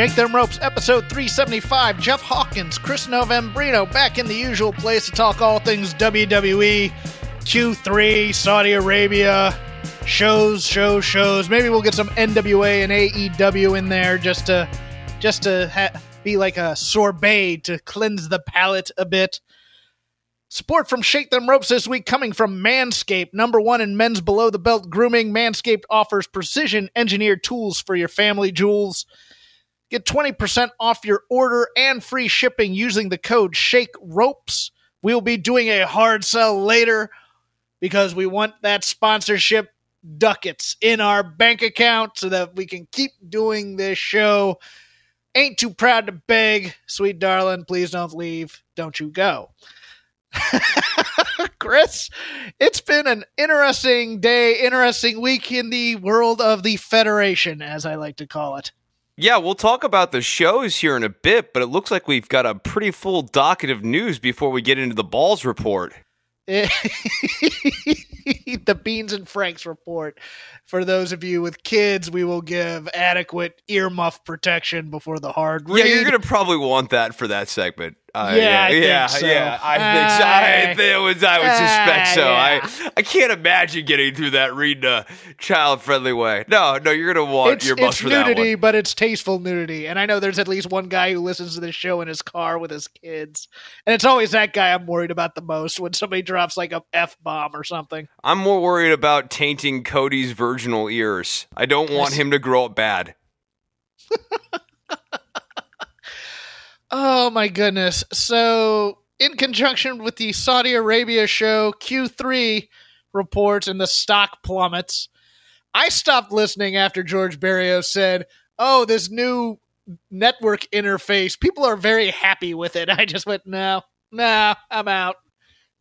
Shake Them Ropes, episode 375. Jeff Hawkins, Chris Novembrino back in the usual place to talk all things WWE, Q3, Saudi Arabia, shows, shows, shows. Maybe we'll get some NWA and AEW in there just to just to ha- be like a sorbet to cleanse the palate a bit. Support from Shake Them Ropes this week coming from Manscaped, number one in men's below the belt grooming. Manscaped offers precision engineered tools for your family jewels. Get 20% off your order and free shipping using the code Shake Ropes. We'll be doing a hard sell later because we want that sponsorship ducats in our bank account so that we can keep doing this show. Ain't too proud to beg, sweet darling. Please don't leave. Don't you go. Chris, it's been an interesting day, interesting week in the world of the Federation, as I like to call it. Yeah, we'll talk about the shows here in a bit, but it looks like we've got a pretty full docket of news before we get into the balls report. the Beans and Franks report. For those of you with kids, we will give adequate earmuff protection before the hard read. Yeah, you're going to probably want that for that segment. Uh, yeah, I yeah, think so. yeah. I think so. I, it was, I would suspect so. I, I can't imagine getting through that reading a child friendly way. No, no, you're gonna want it's, your it's for that nudity, one. but it's tasteful nudity. And I know there's at least one guy who listens to this show in his car with his kids, and it's always that guy I'm worried about the most when somebody drops like a f bomb or something. I'm more worried about tainting Cody's virginal ears. I don't want him to grow up bad. Oh my goodness. So, in conjunction with the Saudi Arabia show, Q3 reports and the stock plummets. I stopped listening after George Barrios said, Oh, this new network interface, people are very happy with it. I just went, No, no, I'm out.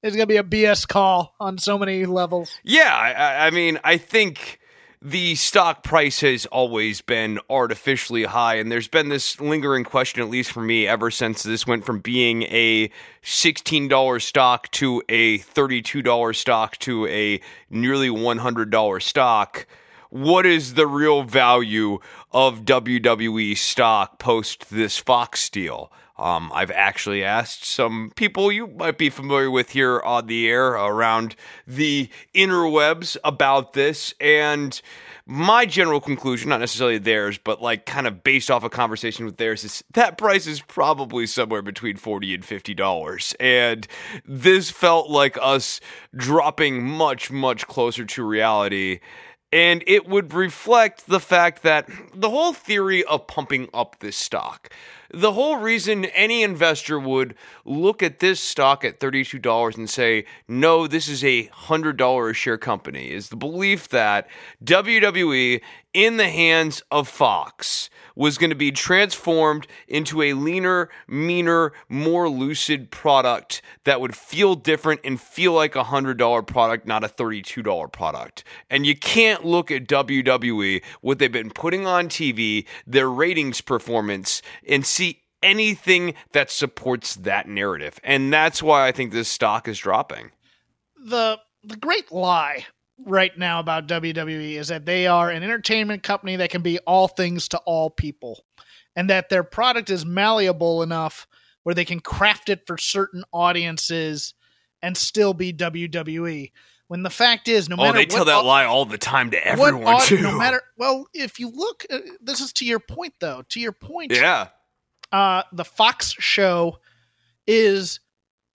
It's going to be a BS call on so many levels. Yeah, I, I mean, I think the stock price has always been artificially high, and there's been this lingering question, at least for me, ever since this went from being a $16 stock to a $32 stock to a nearly $100 stock. What is the real value of WWE stock post this Fox deal? Um, I've actually asked some people you might be familiar with here on the air around the interwebs about this, and my general conclusion, not necessarily theirs, but like kind of based off a conversation with theirs, is that price is probably somewhere between forty and fifty dollars, and this felt like us dropping much, much closer to reality and it would reflect the fact that the whole theory of pumping up this stock, the whole reason any investor would look at this stock at $32 and say, no, this is a $100 a share company, is the belief that WWE, in the hands of Fox, was going to be transformed into a leaner, meaner, more lucid product that would feel different and feel like a $100 product, not a $32 product. And you can't look at WWE, what they've been putting on TV, their ratings performance, and see anything that supports that narrative. And that's why I think this stock is dropping. the the great lie right now about WWE is that they are an entertainment company that can be all things to all people and that their product is malleable enough where they can craft it for certain audiences and still be WWE. When the fact is no Oh, matter they what tell that au- lie all the time to everyone, aud- too. no matter well if you look uh, this is to your point though to your point yeah. uh, the Fox show is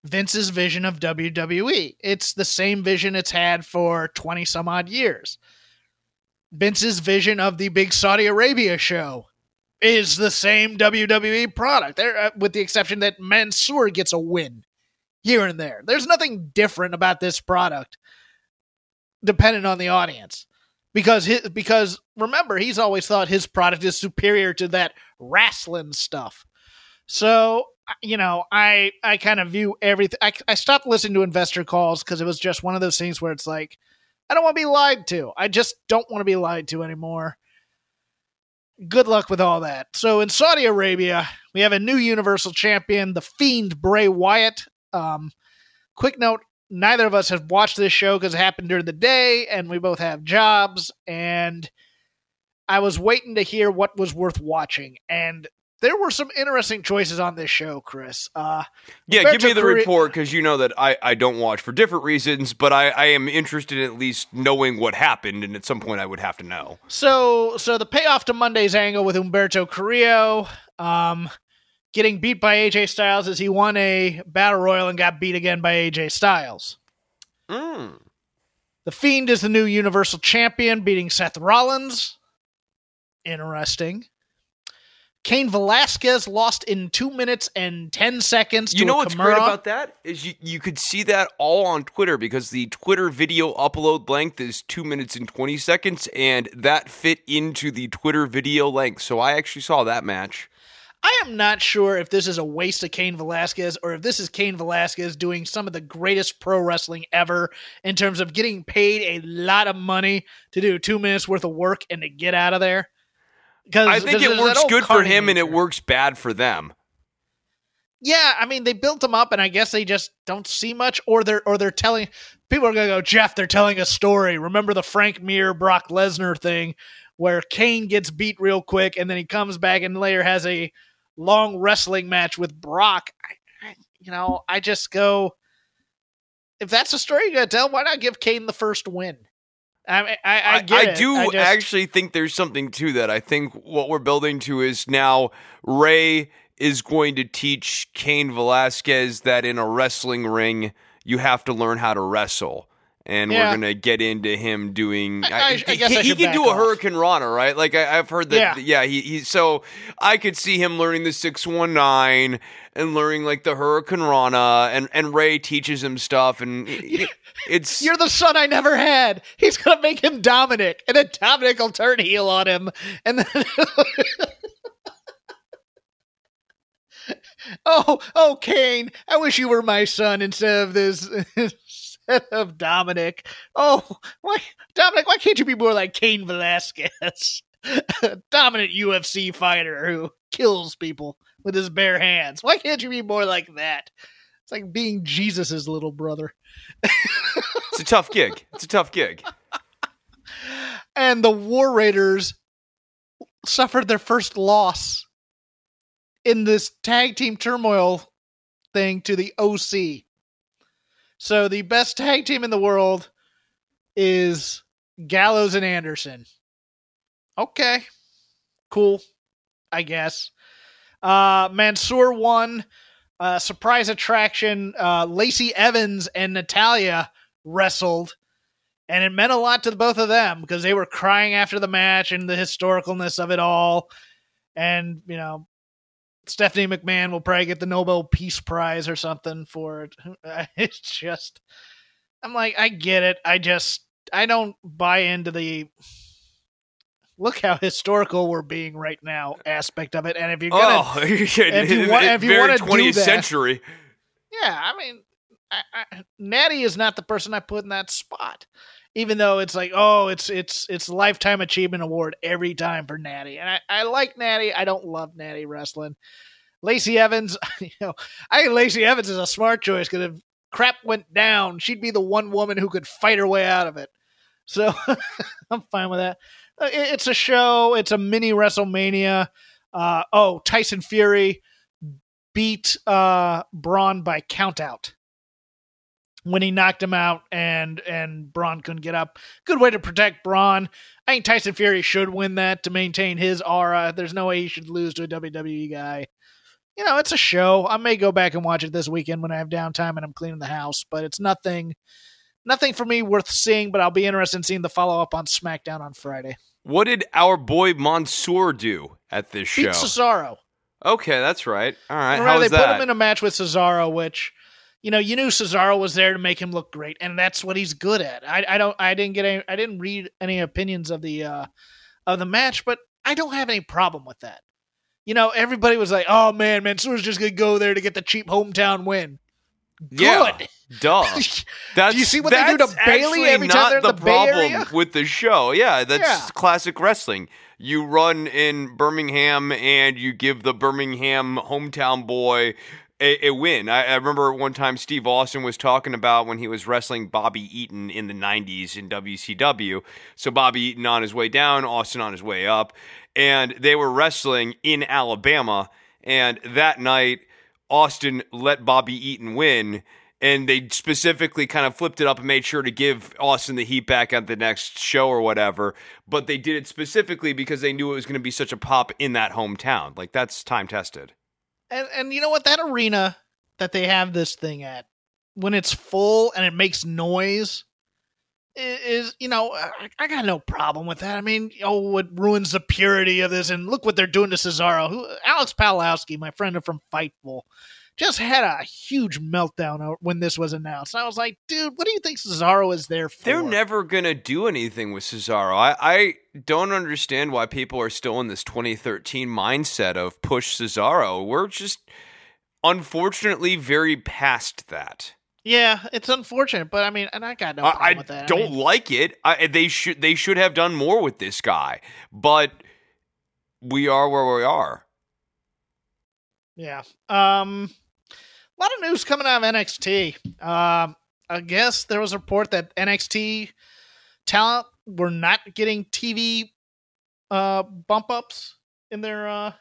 Vince's vision of WWE. It's the same vision it's had for 20 some odd years. Vince's vision of the big Saudi Arabia show is the same WWE product, there, uh, with the exception that Mansoor gets a win here and there. There's nothing different about this product, dependent on the audience. Because his, because remember he's always thought his product is superior to that wrestling stuff. So you know, I I kind of view everything. I, I stopped listening to investor calls because it was just one of those things where it's like, I don't want to be lied to. I just don't want to be lied to anymore. Good luck with all that. So in Saudi Arabia, we have a new Universal Champion, the Fiend Bray Wyatt. Um, quick note: neither of us have watched this show because it happened during the day, and we both have jobs. And I was waiting to hear what was worth watching, and there were some interesting choices on this show, Chris. Uh, yeah, give me the report because you know that I, I don't watch for different reasons, but I, I am interested in at least knowing what happened, and at some point I would have to know. So, so the payoff to Monday's angle with Humberto Carrillo, um, getting beat by AJ Styles as he won a battle royal and got beat again by AJ Styles. Mm. The Fiend is the new Universal Champion, beating Seth Rollins. Interesting. Cain Velasquez lost in two minutes and ten seconds. You know what's great about that is you, you could see that all on Twitter because the Twitter video upload length is two minutes and twenty seconds, and that fit into the Twitter video length. So I actually saw that match. I am not sure if this is a waste of Cain Velasquez or if this is Cain Velasquez doing some of the greatest pro wrestling ever in terms of getting paid a lot of money to do two minutes worth of work and to get out of there. I think it works good for him, and it works bad for them. Yeah, I mean they built him up, and I guess they just don't see much, or they're or they're telling people are gonna go, Jeff. They're telling a story. Remember the Frank Mir Brock Lesnar thing, where Cain gets beat real quick, and then he comes back and later has a long wrestling match with Brock. I, I, you know, I just go, if that's a story you're gonna tell, why not give Cain the first win? I I, I, get it. do I just- actually think there's something to that. I think what we're building to is now Rey is going to teach Cain Velasquez that in a wrestling ring you have to learn how to wrestle. And Yeah. we're gonna get into him doing. I- I- I he, guess I he can do a. Hurricanrana, right? Like I, I've heard that. Yeah. Yeah, he, he. So I could see him learning the six one nine and learning like the Hurricanrana, and and Rey teaches him stuff, and it- it's You're the son I never had. He's gonna make him Dominic, and then Dominic will turn heel on him, and then. oh, oh, Cain! I wish you were my son instead of this. Instead of Dominic. Oh, why, Dominic? Why can't you be more like Cain Velasquez, dominant UFC fighter who kills people with his bare hands? Why can't you be more like that? It's like being Jesus's little brother. it's a tough gig. It's a tough gig. and the War Raiders suffered their first loss in this tag team turmoil thing to the OC. So the best tag team in the world is Gallows and Anderson. Okay. Cool. I guess. Uh Mansoor won. Uh surprise attraction. Uh Lacey Evans and Natalya wrestled and it meant a lot to both of them because they were crying after the match and the historicalness of it all. And you know, Stephanie McMahon will probably get the Nobel Peace Prize or something for it. It's just, I'm like, I get it. I just, I don't buy into the look how historical we're being right now aspect of it. And if you're gonna, oh, if you want- if you wanna do 20th that- century. Yeah, I mean, I, I, Natty is not the person I put in that spot. Even though it's like, oh, it's it's it's lifetime achievement award every time for Natty, and I, I like Natty. I don't love Natty wrestling. Lacey Evans, you know, I think Lacey Evans is a smart choice because if crap went down, she'd be the one woman who could fight her way out of it. So I'm fine with that. Uh, it- It's a show. It's a mini WrestleMania. Uh, oh, Tyson Fury beat uh, Braun by countout when he knocked him out and and Braun couldn't get up. Good way to protect Braun. I think Tyson Fury should win that to maintain his aura. There's no way he should lose to a WWE guy. You know, it's a show. I may go back and watch it this weekend when I have downtime and I'm cleaning the house, but it's nothing nothing for me worth seeing, but I'll be interested in seeing the follow up on SmackDown on Friday. What did our boy Mansoor do at this show? Beat Cesaro. Okay, that's right. All right, how they was put him in a match with Cesaro, which you know you knew Cesaro was there to make him look great, and that's what he's good at. I, I don't I didn't get any I didn't read any opinions of the uh, of the match, but I don't have any problem with that. you know, everybody was like, "Oh man, Mansoor's just gonna go there to get the cheap hometown win." Yeah, Good. duh. That's Do you see what they do to Bayley every time not they're the, the problem with the show. Yeah, that's Yeah. classic wrestling. You run in Birmingham and you give the Birmingham hometown boy a, a win. I, I remember one time Steve Austin was talking about when he was wrestling Bobby Eaton in the 90s in WCW. So Bobby Eaton on his way down, Austin on his way up, and they were wrestling in Alabama. And that night, Austin let Bobby Eaton win, and they specifically kind of flipped it up and made sure to give Austin the heat back at the next show or whatever. But they did it specifically because they knew it was going to be such a pop in that hometown. Like that's time tested. And and you know what? That arena that they have this thing at, when it's full and it makes noise, is you know I, I got no problem with that. I mean, oh, it ruins the purity of this. And look what they're doing to Cesaro. Who Alex Palowski, my friend from Fightful, just had a huge meltdown when this was announced. I was like, dude, what do you think Cesaro is there for? They're never going to do anything with Cesaro. I, I don't understand why people are still in this 2013 mindset of push Cesaro. We're just unfortunately very past that. Yeah, it's unfortunate, but I mean, and I got no problem I, I with that. I don't mean, like it. I, they should they should have done more with this guy, but we are where we are. Yeah. Um, a lot of news coming out of NXT. Um, I guess there was a report that NXT talent were not getting TV uh bump ups in their uh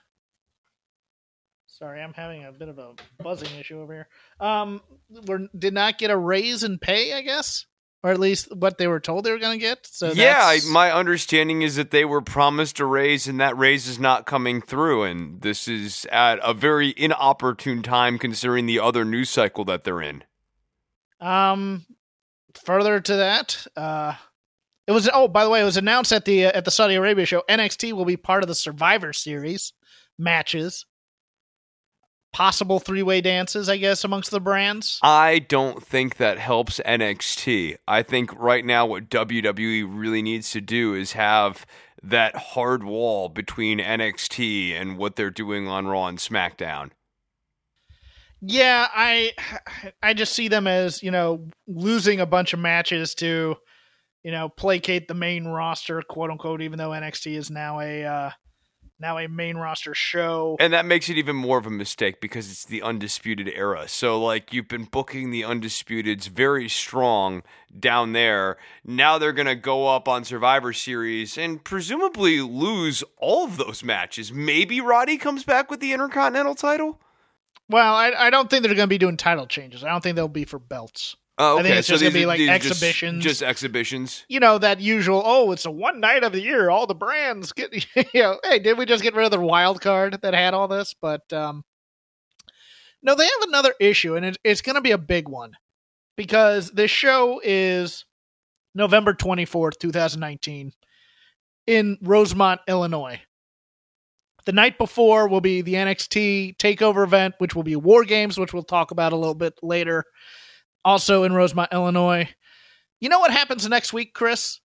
Sorry, I'm having a bit of a buzzing issue over here. Um, were did not get a raise in pay, I guess, or at least what they were told they were going to get. So yeah, I, my understanding is that they were promised a raise, and that raise is not coming through. And this is at a very inopportune time, considering the other news cycle that they're in. Um, further to that, uh, it was oh by the way, it was announced at the uh, at the Saudi Arabia show. NXT will be part of the Survivor Series matches, possible three way dances, I guess, amongst the brands. I don't think that helps NXT. I think right now what WWE really needs to do is have that hard wall between NXT and what they're doing on Raw and SmackDown. Yeah, I I just see them as you know losing a bunch of matches to you know placate the main roster, quote unquote. Even though NXT is now a uh, now a main roster show. And that makes it even more of a mistake because it's the undisputed era. So like you've been booking the undisputeds very strong down there. Now they're going to go up on Survivor Series and presumably lose all of those matches. Maybe Roddy comes back with the Intercontinental title? Well, I, I don't think they're going to be doing title changes. I don't think they'll be for belts. Oh, I okay. think it's so just gonna be like are just- exhibitions. Just, exhibitions. You know that usual. Oh, it's a one night of the year. All the brands get. You know, hey, did we just get rid of the wild card that had all this? But um, no, they have another issue, and it, it's going to be a big one because this show is November twenty fourth, two thousand nineteen, in Rosemont, Illinois. The night before will be the NXT Takeover event, which will be War Games, which we'll talk about a little bit later. Also in Rosemont, Illinois. You know what happens next week, Chris?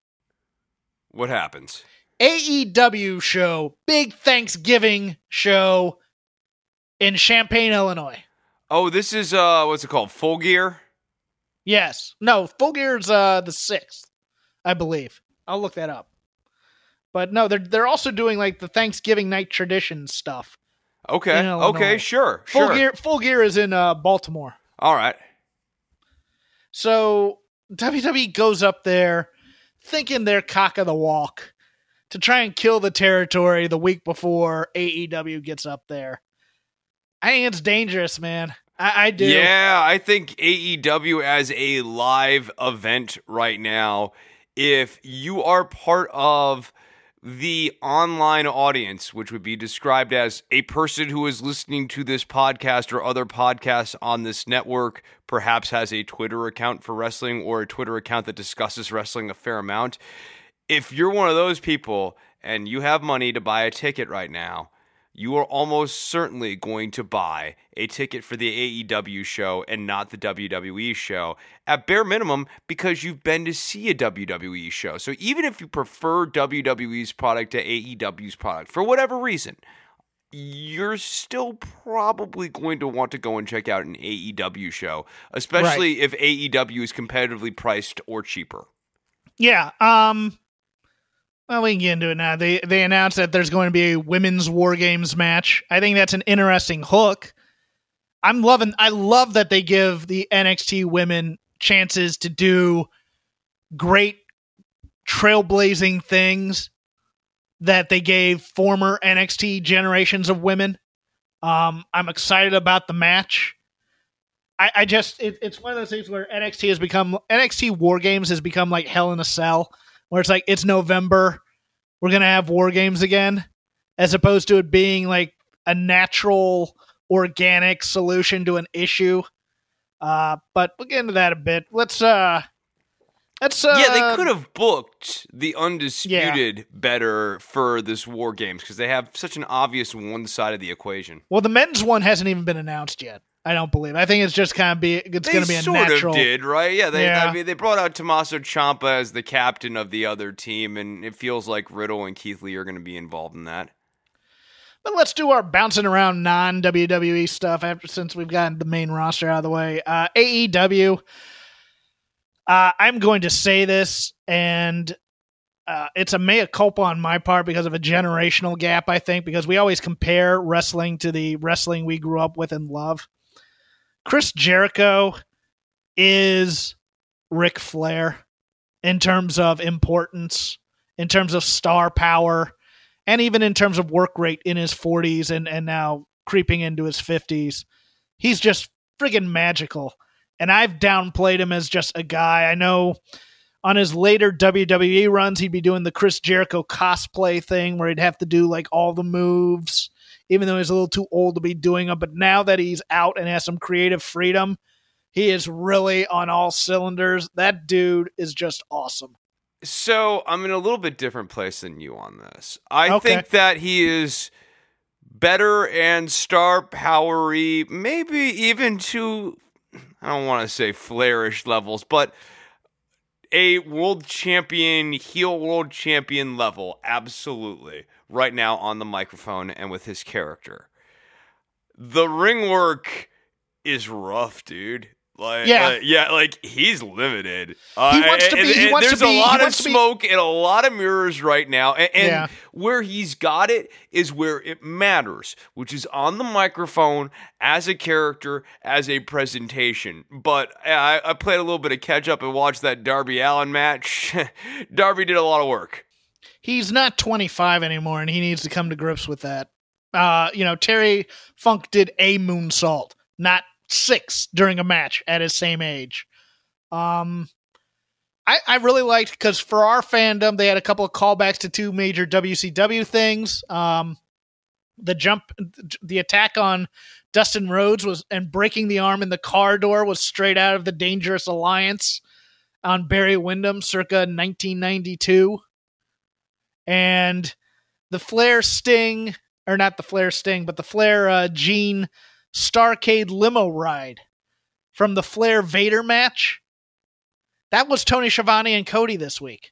What happens? AEW show, big Thanksgiving show in Champaign, Illinois. Oh, this is uh what's it called? Full Gear? Yes. No, Full Gear's uh the sixth, I believe. I'll look that up. But no, they're they're also doing like the Thanksgiving night tradition stuff. Okay. Okay, sure. Full sure. Gear Full Gear is in uh Baltimore. All right. So WWE goes up there thinking they're cock of the walk to try and kill the territory the week before AEW gets up there. I think it's dangerous, man. I, I do. Yeah, I think AEW as a live event right now, if you are part of the online audience, which would be described as a person who is listening to this podcast or other podcasts on this network, perhaps has a Twitter account for wrestling or a Twitter account that discusses wrestling a fair amount. If you're one of those people and you have money to buy a ticket right now, you are almost certainly going to buy a ticket for the AEW show and not the WWE show, at bare minimum, because you've been to see a WWE show. So even if you prefer WWE's product to AEW's product, for whatever reason, you're still probably going to want to go and check out an AEW show, especially right. if AEW is competitively priced or cheaper. Yeah. Um. Well, we can get into it now. They they announced that there's going to be a women's War Games match. I think that's an interesting hook. I'm loving. I love that they give the NXT women chances to do great trailblazing things that they gave former NXT generations of women. Um, I'm excited about the match. I, I just it, it's one of those things where NXT has become NXT War Games has become like Hell in a Cell, where it's like it's November, we're gonna have War Games again, as opposed to it being like a natural, organic solution to an issue. Uh, but we'll get into that a bit. Let's uh that's uh, yeah, they could have booked the undisputed yeah. better for this war games because they have such an obvious one side of the equation. Well, the men's one hasn't even been announced yet. I don't believe. I think it's just kind of be. It's going to be a sort natural. Of did right? Yeah, they. Yeah. I mean, they brought out Tommaso Ciampa as the captain of the other team, and it feels like Riddle and Keith Lee are going to be involved in that. But let's do our bouncing around non WWE stuff after since we've gotten the main roster out of the way. Uh, AEW uh, I'm going to say this, and uh, it's a mea culpa on my part because of a generational gap, I think, because we always compare wrestling to the wrestling we grew up with and love. Chris Jericho is Ric Flair in terms of importance, in terms of star power, and even in terms of work rate in his 40s and, and now creeping into his 50s. He's just friggin' magical and I've downplayed him as just a guy. I know on his later WWE runs, he'd be doing the Chris Jericho cosplay thing where he'd have to do like all the moves, even though he's a little too old to be doing them. But now that he's out and has some creative freedom, he is really on all cylinders. That dude is just awesome. So I'm in a little bit different place than you on this. I okay. think that he is better and star powery, maybe even to I don't want to say flairish levels, but a world champion, heel world champion level, absolutely, right now on the microphone and with his character. The ring work is rough, dude. Like, yeah, uh, yeah, like he's limited. Uh, he wants to be. And, and, wants there's to be, a lot of smoke and a lot of mirrors right now, and, and yeah. where he's got it is where it matters, which is on the microphone as a character, as a presentation. But I, I played a little bit of catch up and watched that Darby Allin match. Darby did a lot of work. He's not 25 anymore, and he needs to come to grips with that. Uh, you know, Terry Funk did a moonsault, not six during a match at his same age. Um, I, I really liked because for our fandom, they had a couple of callbacks to two major WCW things. Um, the jump, the attack on Dustin Rhodes was and breaking the arm in the car door was straight out of the Dangerous Alliance on Barry Windham, circa 1992. And the Flair Sting, or not the Flair Sting, but the Flair uh, Gene Starcade limo ride from the Flair Vader match. That was Tony Schiavone and Cody this week.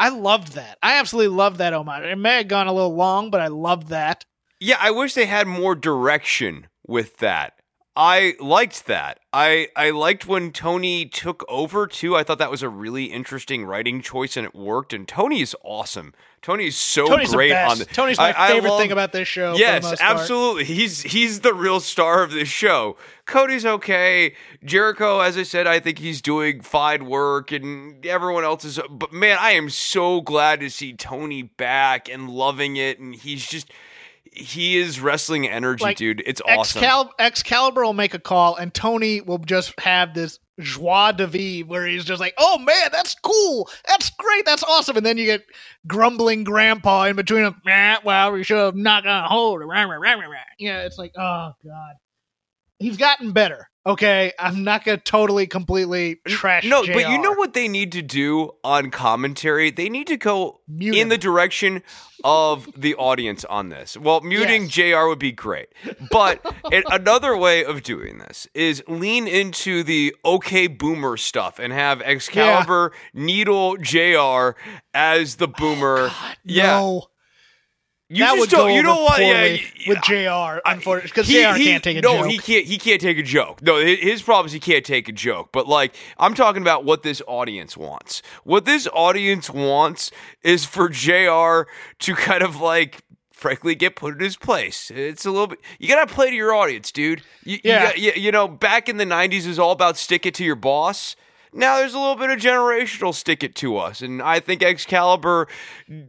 I loved that. I absolutely loved that homage. It may have gone a little long, but I loved that. Yeah, I wish they had more direction with that. I liked that. I I liked when Tony took over too. I thought that was a really interesting writing choice and it worked. And Tony is awesome. Tony is so Tony's great on the Tony's my I, favorite I love, thing about this show. Yes, absolutely. He's he's the real star of this show. Cody's okay. Jericho, as I said, I think he's doing fine work, and everyone else is. But man, I am so glad to see Tony back and loving it. And he's just he is wrestling energy, like, dude. It's awesome. Excal- Excalibur will make a call, and Tony will just have this joie de vivre where he's just like, "Oh man, that's cool, that's great, that's awesome," and then you get grumbling grandpa in between them. Nah, well, we should have not gonna hold. Yeah, it's like, oh god, he's gotten better. Okay, I'm not gonna totally completely trash. No, JR. but you know what they need to do on commentary? They need to go Mute in him. the direction of the audience on this. Well, muting Yes. JR would be great, but it, another way of doing this is lean into the OK Boomer stuff and have Excalibur needle JR as the oh, boomer. God, yeah, no. You that just would don't- go you know what? Yeah, poorly y- with Jr. Unfortunately, because Jr. he- can't take a no, joke. No, he can't. He can't take a joke. No, his problem is he can't take a joke. But like, I'm talking about what this audience wants. What this audience wants is for Jr. to kind of like. Frankly, get put in his place. It's a little bit. You gotta play to your audience, dude. You, Yeah. You, got- you, you know, back in the '90s, is all about stick it to your boss. Now there's a little bit of generational stick it to us, and I think Excalibur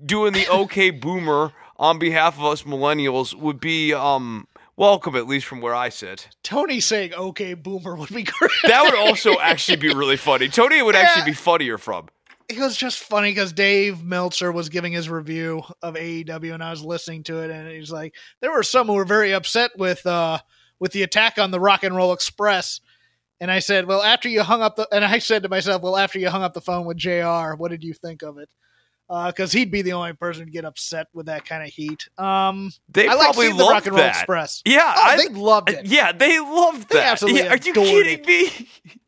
doing the OK Boomer on behalf of us millennials would be um welcome, at least from where I sit. Tony saying "Okay, Boomer" would be great. That would also actually be really funny. Tony would actually be funnier from. it was just funny because Dave Meltzer was giving his review of AEW, and I was listening to it, and he's like, there were some who were very upset with uh with the attack on the Rock and Roll Express. And I said, well, after you hung up the, and I said to myself, well, after you hung up the phone with Jr., what did you think of it? Because he'd be the only person to get upset with that kind of heat. Um, They I like probably seeing the loved Rock and Roll that. Express. Yeah, Oh, I, they loved it. yeah, they loved They that. absolutely Yeah, are you kidding me?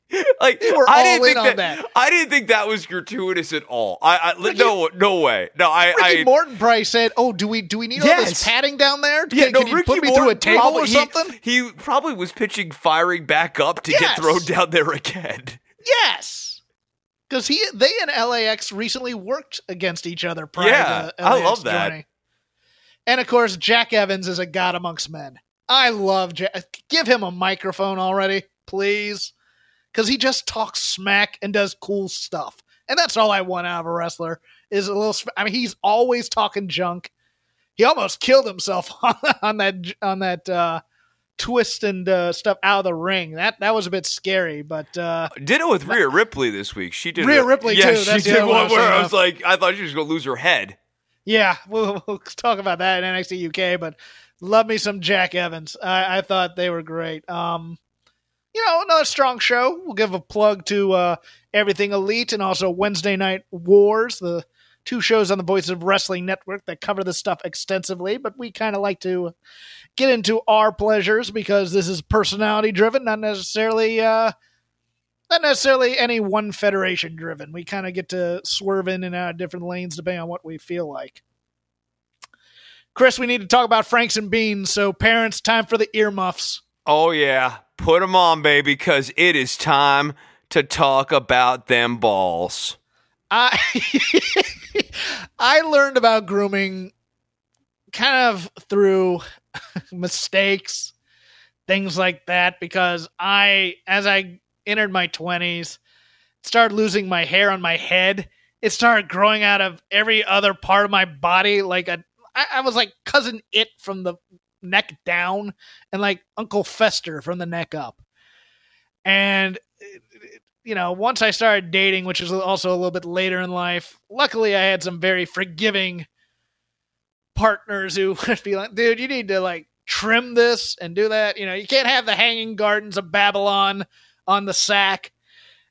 like They were I didn't in think on that, that. I didn't think that was gratuitous at all. I, I Ricky- no no way. No, I Ricky I Morton probably said, "Oh, do we do we need all this padding down there? Can, Yeah, no, can you Ricky put me through a Morton table probably- or he- something?" He, probably was pitching firing back up to Yes. get thrown down there again. Yes, because he they and LAX recently worked against each other prior Yeah, to I love that. joining. And of course, Jack Evans is a god amongst men. I love Jack. Give him a microphone already, please, because he just talks smack and does cool stuff. And that's all I want out of a wrestler is a little. sm- I mean, he's always talking junk. He almost killed himself on, on that on that uh, twist and uh, stuff out of the ring. That that was a bit scary, but. Uh, Did it with Rhea Ripley this week. She did Rhea a- Ripley, yeah, too. She That's did one where I was like, I thought she was gonna lose her head. Yeah, we'll, we'll talk about that in NXT UK, but love me some Jack Evans. I, I thought they were great. Um, you know, another strong show. We'll give a plug to uh, Everything Elite and also Wednesday Night Wars, the two shows on the Voices of Wrestling Network that cover this stuff extensively, but we kind of like to get into our pleasures because this is personality driven, not necessarily uh, not necessarily any one federation driven. We kind of get to swerve in and out of different lanes depending on what we feel like. Chris, we need to talk about Franks and Beans. So, parents, time for the earmuffs. Oh yeah, put them on, baby, because it is time to talk about them balls. I I learned about grooming kind of through mistakes, things like that, because I, as I entered my twenties, started losing my hair on my head. It started growing out of every other part of my body, like a. I, I was like cousin it from the neck down, and like Uncle Fester from the neck up, and you know, once I started dating, which is also a little bit later in life, luckily I had some very forgiving partners who would be like, dude, you need to like trim this and do that. You know, you can't have the hanging gardens of Babylon on the sack.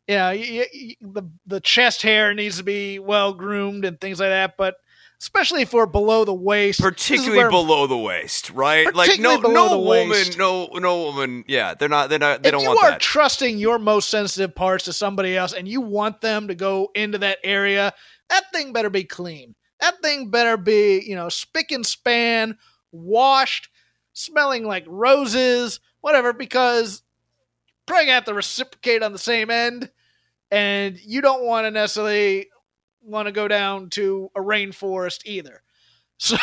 You know, you, you, the the chest hair needs to be well groomed and things like that. But especially for below the waist, particularly where- below the waist, right? Like no, no woman, waist. no, no woman. Yeah, they're not. They're not. They if don't you want are that. trusting your most sensitive parts to somebody else and you want them to go into that area, that thing better be clean. That thing better be, you know, spick and span, washed, smelling like roses, whatever, because probably gonna have to reciprocate on the same end. And you don't want to necessarily want to go down to a rainforest either. So,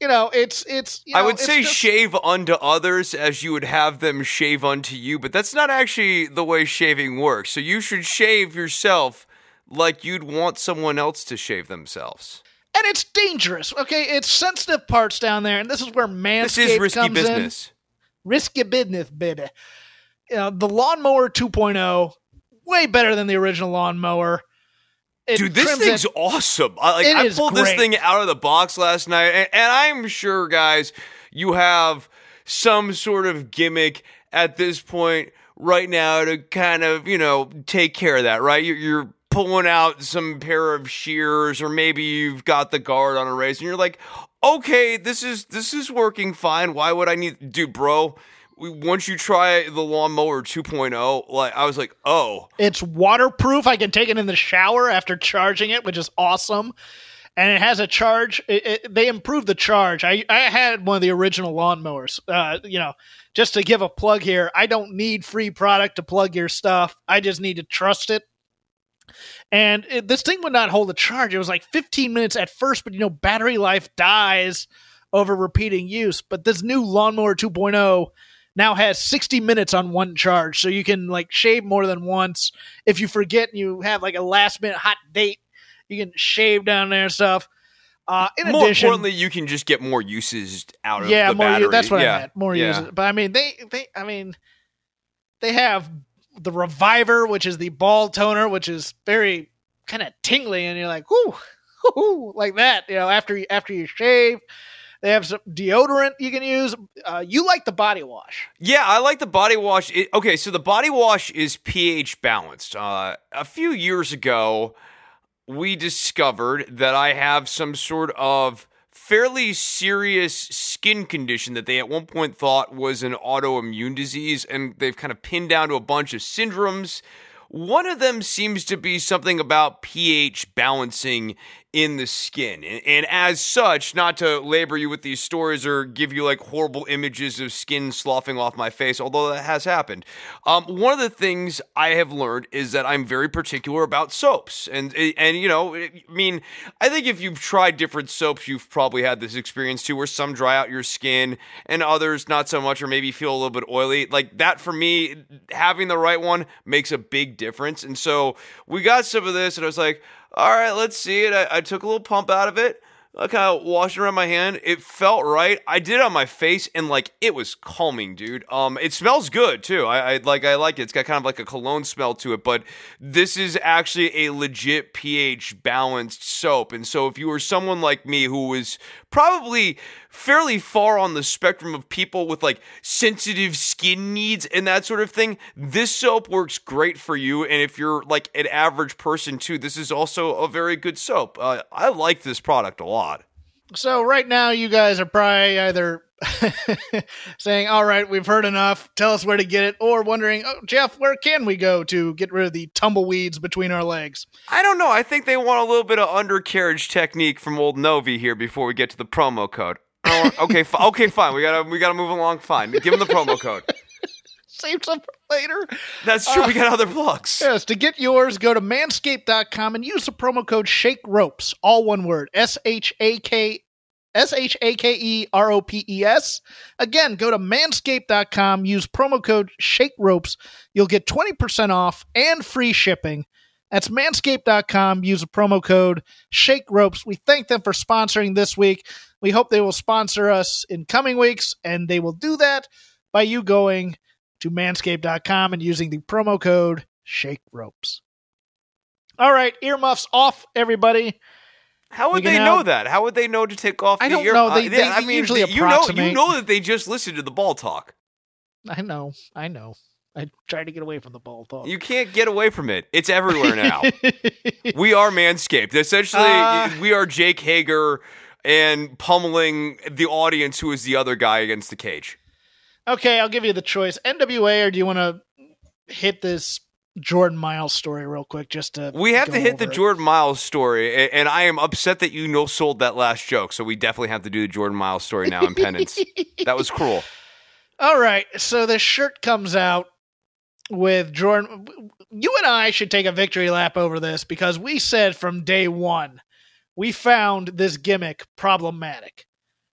you know, it's it's. You I would say just- shave unto others as you would have them shave unto you, but that's not actually the way shaving works. So you should shave yourself like you'd want someone else to shave themselves. and it's dangerous. Okay, it's sensitive parts down there, and this is where Manscaped This is risky comes business. in. Risky business, baby. You know, the lawnmower 2.0, way better than the original lawnmower. It Dude, this thing's it- awesome. I, like, It I pulled this thing out of the box last night, and, and I'm sure, guys, you have some sort of gimmick at this point right now to kind of, you know, take care of that, right? You're, you're pulling out some pair of shears, or maybe you've got the guard on a race, and you're like, okay, this is this is working fine. Why would I need, dude, bro? Once you try the lawnmower 2.0, like I was like, oh, It's waterproof. I can take it in the shower after charging it, which is awesome. and it has a charge. It, it, they improved the charge. I, I had one of the original lawnmowers. Uh, you know, just to give a plug here, I don't need free product to plug your stuff. I just need to trust it. And it, this thing would not hold a charge. It was like 15 minutes at first, but you know, battery life dies over repeating use. But this new lawnmower 2.0 now has 60 minutes on one charge. So you can like shave more than once. If you forget and you have like a last minute hot date, you can shave down there and stuff. Uh, in more addition, importantly, you can just get more uses out of yeah, the more. battery. u- That's what yeah. I meant. More yeah. uses. But I mean, they, they, I mean, they have the reviver, which is the ball toner, which is very kind of tingly, and you're like, whoo, whoo, like that. You know, after you, after you shave, they have some deodorant you can use. Uh, you like the body wash? Yeah, I like the body wash. It, okay, so the body wash is pH balanced. Uh, a few years ago, we discovered that I have some sort of fairly serious skin condition that they at one point thought was an autoimmune disease, and they've kind of pinned down to a bunch of syndromes. One of them seems to be something about pH balancing in the skin. And, and, as such, not to labor you with these stories or give you like horrible images of skin sloughing off my face, although that has happened. Um, one of the things I have learned is that I'm very particular about soaps. And, and you know, I mean, I think if you've tried different soaps, you've probably had this experience too, where some dry out your skin and others not so much, or maybe feel a little bit oily. Like that for me, having the right one makes a big difference. And so we got some of this, and I was like, all right, let's see it. I, I took a little pump out of it. I kind of washed it around my hand. It felt right. I did it on my face, and like it was calming, dude. Um, it smells good too. I, I like. I like it. It's got kind of like a cologne smell to it. But this is actually a legit pH balanced soap. And so, if you were someone like me who was probably fairly far on the spectrum of people with like sensitive skin needs and that sort of thing, this soap works great for you. And if you're like an average person too, this is also a very good soap. Uh, I like this product a lot. So right now, you guys are probably either saying, "All right, we've heard enough. Tell us where to get it," or wondering, "Oh, Jeff, where can we go to get rid of the tumbleweeds between our legs?" I don't know. I think they want a little bit of undercarriage technique from old Novi here before we get to the promo code. Okay, fi- okay, fine. We gotta we gotta move along. Fine, give them the promo code. Save some for later. That's true. we uh, got other plugs. Yes, to get yours, go to manscaped.com and use the promo code Shake Ropes, all one word, S H A K S H A K E R O P E S. Again, go to manscaped.com, use promo code Shake Ropes. You'll get 20% off and free shipping. That's manscaped.com. Use the promo code Shake Ropes. We thank them for sponsoring this week. We hope they will sponsor us in coming weeks, and they will do that by you going to manscaped.com and using the promo code Shake Ropes. All right, earmuffs off, everybody. How would they know now- that? How would they know to take off? I the don't ear- know. uh, They- they I mean, usually you know, you know that they just listened to the ball talk. I know, I know. I tried to get away from the ball talk. You can't get away from it. It's everywhere now. we are Manscaped. Essentially, Uh, we are Jake Hager and pummeling the audience, who is the other guy against the cage. okay, I'll give you the choice: NWA, or do you want to hit this Jordan Myles story real quick? Just to We have to hit the it? Jordan Myles story, and I am upset that you no sold that last joke. So we definitely have to do the Jordan Myles story now in penance. that was cruel. All right, so this shirt comes out with Jordan. You and I should take a victory lap over this because we said from day one we found this gimmick problematic.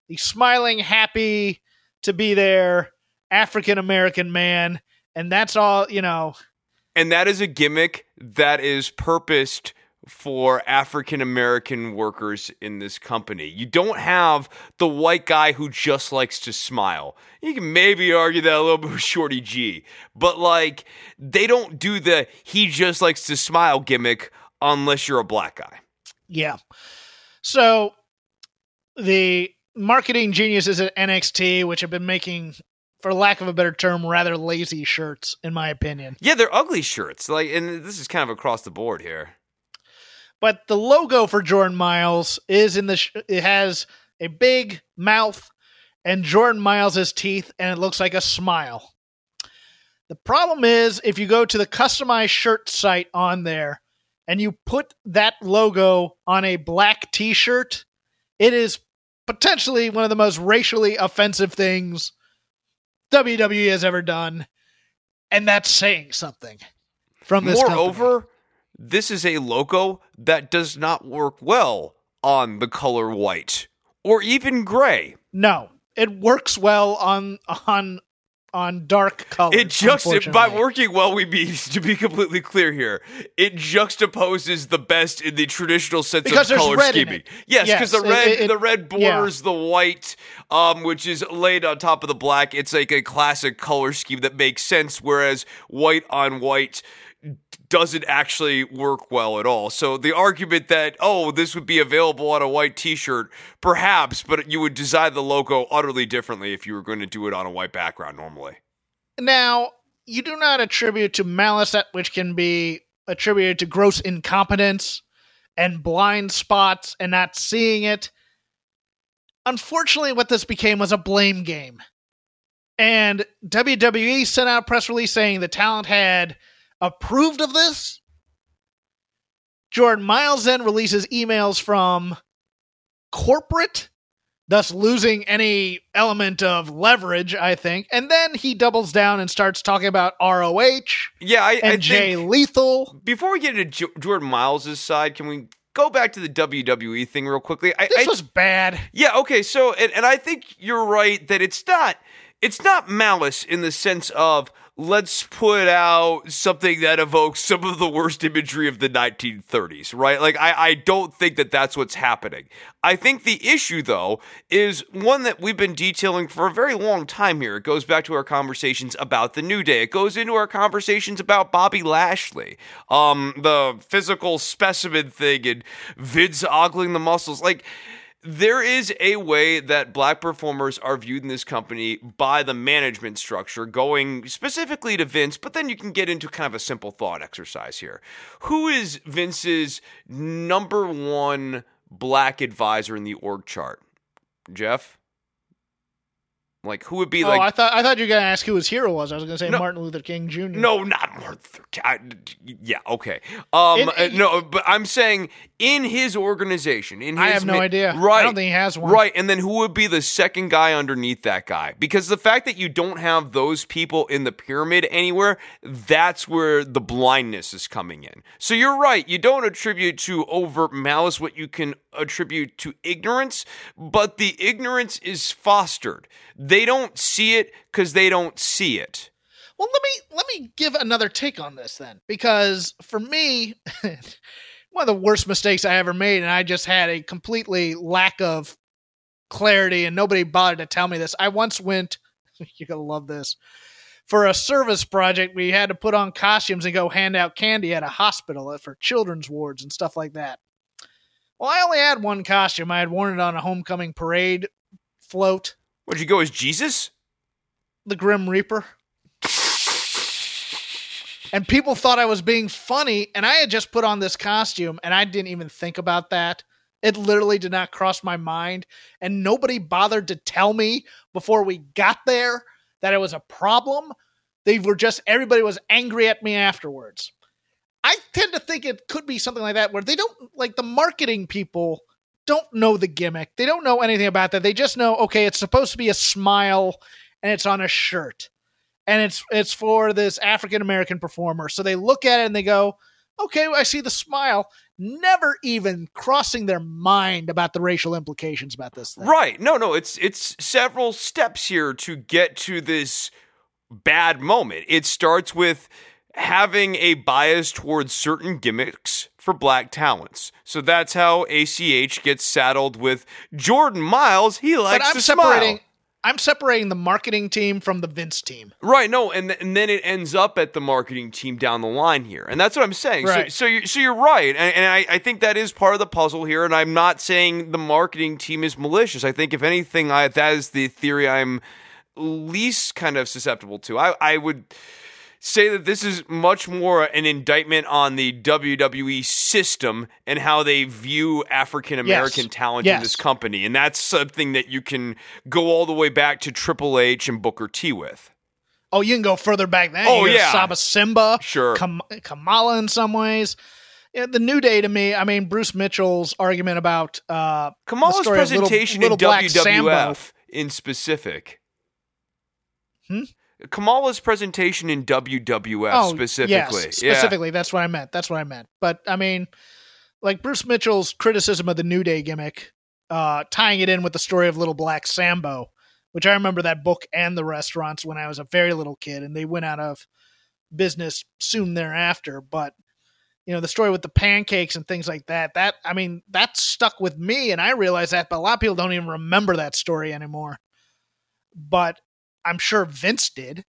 The smiling, happy to be there African American man, and that's all you know. And that is a gimmick that is purposed for African American workers in this company. You don't have the white guy who just likes to smile. You can maybe argue that a little bit with Shorty G, but like they don't do the he just likes to smile gimmick unless you're a black guy. Yeah. So the marketing geniuses at NXT, which have been making, for lack of a better term, rather lazy shirts, in my opinion. Yeah, they're ugly shirts. Like and this is kind of across the board here. But the logo for Jordan Myles is in the. Sh- it has a big mouth and Jordan Myles's teeth, and it looks like a smile. The problem is, if you go to the customized shirt site on there, and you put that logo on a black t shirt, it is potentially one of the most racially offensive things WWE has ever done. And that's saying something from this. Moreover, company. This is a logo that does not work well on the color white or even gray. no, it works well on on on dark colors. It just by working well, we mean to be completely clear here. It juxtaposes the best in the traditional sense Because of color scheming. it. Yes, Yes, because the red, it- the red yeah. borders the white, um, which is laid on top of the black. It's like a classic color scheme that makes sense. Whereas white on white doesn't actually work well at all. So the argument that oh this would be available on a white t-shirt perhaps but you would design the logo utterly differently if you were going to do it on a white background normally. Now, you do not attribute to malice that which can be attributed to gross incompetence and blind spots and not seeing it. Unfortunately, what this became was a blame game. And WWE sent out a press release saying the talent had approved of this. Jordan Myles then releases emails from corporate thus losing any element of leverage, I think. And then he doubles down and starts talking about ROH Yeah, I, and I Jay Lethal. before we get into Jo- Jordan Myles' side, can we go back to the WWE thing real quickly? I, This I- was bad. yeah, okay. So, and, and I think you're right that it's not it's not malice in the sense of let's put out something that evokes some of the worst imagery of the 1930s, right? Like, I, I don't think that that's what's happening. I think the issue, though, is one that we've been detailing for a very long time here. It goes back to our conversations about the New Day. It goes into our conversations about Bobby Lashley, um, the physical specimen thing, and Vince ogling the muscles. Like, there is a way that black performers are viewed in this company by the management structure, going specifically to Vince, but then you can get into kind of a simple thought exercise here. Who is Vince's number one black advisor in the org chart? Jeff? Like, who would be oh, like. I thought I thought you were gonna ask who his hero was. I was gonna say No. Martin Luther King Jr. No, not Martin Luther. I- Yeah, okay. Um, In- uh, no, but I'm saying in his organization, in his I have no ma- idea. Right, I don't think he has one. Right, and then who would be the second guy underneath that guy? Because the fact that you don't have those people in the pyramid anywhere, that's where the blindness is coming in. So you're right. You don't attribute to overt malice what you can attribute to ignorance, but the ignorance is fostered. They don't see it because they don't see it. Well, let me let me give another take on this then, because for me, one of the worst mistakes I ever made, and I just had a completely lack of clarity, and nobody bothered to tell me this. I once went, you're gonna love this, for a service project. We had to put on costumes and go hand out candy at a hospital for children's wards and stuff like that. Well, I only had one costume. I had worn it on a homecoming parade float, Would you go as Jesus? the Grim Reaper. and people thought I was being funny, and I had just put on this costume, and I didn't even think about that. It literally did not cross my mind, and nobody bothered to tell me before we got there that it was a problem. They were just everybody was angry at me afterwards. I tend to think it could be something like that, where they don't like the marketing people don't know the gimmick. They don't know anything about that. They just know, okay, it's supposed to be a smile and it's on a shirt and it's it's for this African American performer. So they look at it and they go, "Okay, I see the smile." Never even crossing their mind about the racial implications about this thing. Right. No, no, it's it's several steps here to get to this bad moment. It starts with having a bias towards certain gimmicks for black talents. So that's how ACH gets saddled with Jordan Myles. He likes But I'm to separating smile. I'm separating the marketing team from the Vince team. Right, no, and th- and then it ends up at the marketing team down the line here, and that's what I'm saying. Right. So, so you're so you're right, and, and I, I think that is part of the puzzle here. And I'm not saying the marketing team is malicious. I think if anything, I, that is the theory I'm least kind of susceptible to. I I would say that this is much more an indictment on the WWE system and how they view African American Yes. talent in this company. And that's something that you can go all the way back to Triple H and Booker T with. Oh, you can go further back then. Oh, yeah. Saba Simba, Sure. Kam- Kamala in some ways. yeah, the New Day to me, I mean, Bruce Mitchell's argument about uh, Kamala's of Little- presentation Little in Black WWF Sambo. in specific. Hmm? Kamala's presentation in WWF specifically. Oh, Yes, specifically, that's what I meant. That's what I meant. But I mean, like Bruce Mitchell's criticism of the New Day gimmick, uh, tying it in with the story of Little Black Sambo, which I remember that book and the restaurants when I was a very little kid, and they went out of business soon thereafter. But you know, the story with the pancakes and things like that. That I mean, that stuck with me, and I realized that. But a lot of people don't even remember that story anymore. But I'm sure Vince did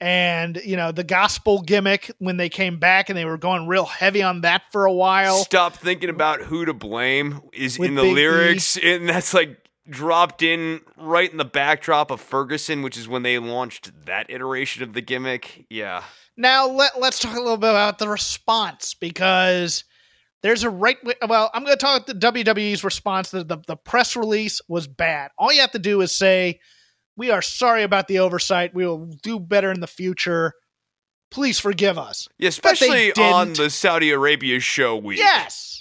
and you know the gospel gimmick when they came back and they were going real heavy on that for a while. Stop thinking about who to blame is With in the Big E. lyrics, and that's like dropped in right in the backdrop of Ferguson, which is when they launched that iteration of the gimmick. Yeah. Now let let's talk a little bit about the response because there's a right. Well, I'm going to talk about the WWE's response. The, the the press release was bad. All you have to do is say, "We are sorry about the oversight. We will do better in the future. Please forgive us." Yeah, especially on the Saudi Arabia show week. Yes.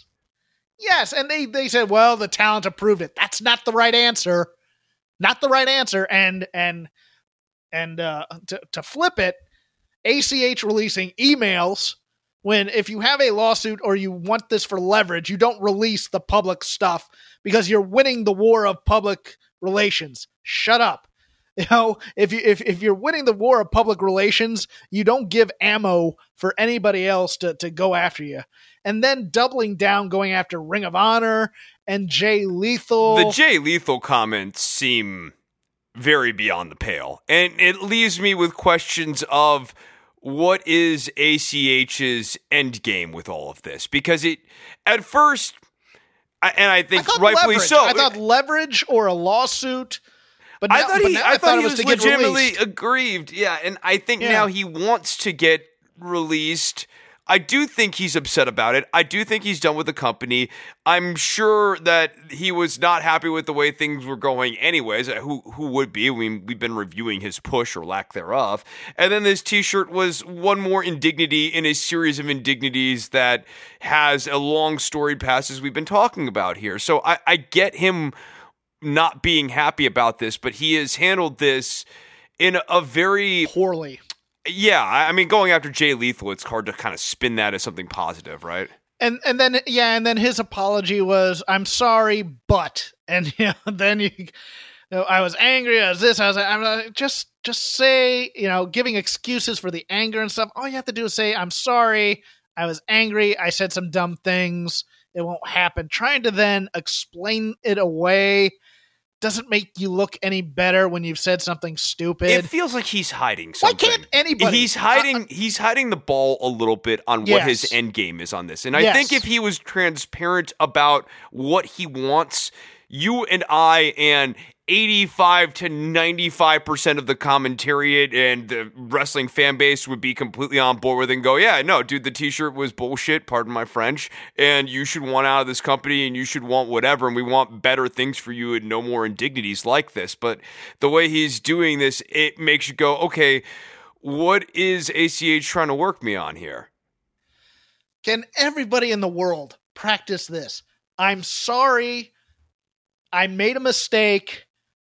Yes. And they, they said, well, the talent approved it. That's not the right answer. Not the right answer. And and and uh to, to flip it, ACH releasing emails when if you have a lawsuit or you want this for leverage, you don't release the public stuff because you're winning the war of public relations. Shut up. You know, if you if, if you're winning the war of public relations, you don't give ammo for anybody else to, to go after you and then doubling down, going after Ring of Honor and Jay Lethal. The Jay Lethal comments seem very beyond the pale. And it leaves me with questions of what is ACH's end game with all of this? Because it, at first, and I I think thought rightfully leverage. so. I thought leverage or a lawsuit. But now, I thought he, now I thought he it was to get legitimately released. aggrieved. Yeah, and I think Yeah. now he wants to get released. I do think he's upset about it. I do think he's done with the company. I'm sure that he was not happy with the way things were going, anyways. Uh, Who who would be? I mean, we've been reviewing his push or lack thereof. And then this T-shirt was one more indignity in a series of indignities that has a long storied past as we've been talking about here. So I, I get him not being happy about this, but he has handled this in a very poorly. yeah. I mean, going after Jay Lethal, it's hard to kind of spin that as something positive, right? And and then yeah, and then his apology was, "I'm sorry, but," and you know, then you, you know, I was angry. I was this. I was. I'm like, just just say, you know, giving excuses for the anger and stuff. All you have to do is say, "I'm sorry. I was angry. I said some dumb things. It won't happen." Trying to then explain it away doesn't make you look any better when you've said something stupid. It feels like he's hiding something. Why can't anybody? He's hiding. he's hiding the ball a little bit on what his end game is on this, and I Yes. think if he was transparent about what he wants, you and I and eighty-five to ninety-five percent of the commentariat and the wrestling fan base would be completely on board with it and go, "Yeah, no, dude, the T-shirt was bullshit. Pardon my French, and you should want out of this company, and you should want whatever, and we want better things for you, and no more indignities like this." But the way he's doing this, it makes you go, "Okay." what is ACH trying to work me on here? Can everybody in the world practice this? I'm sorry. I made a mistake.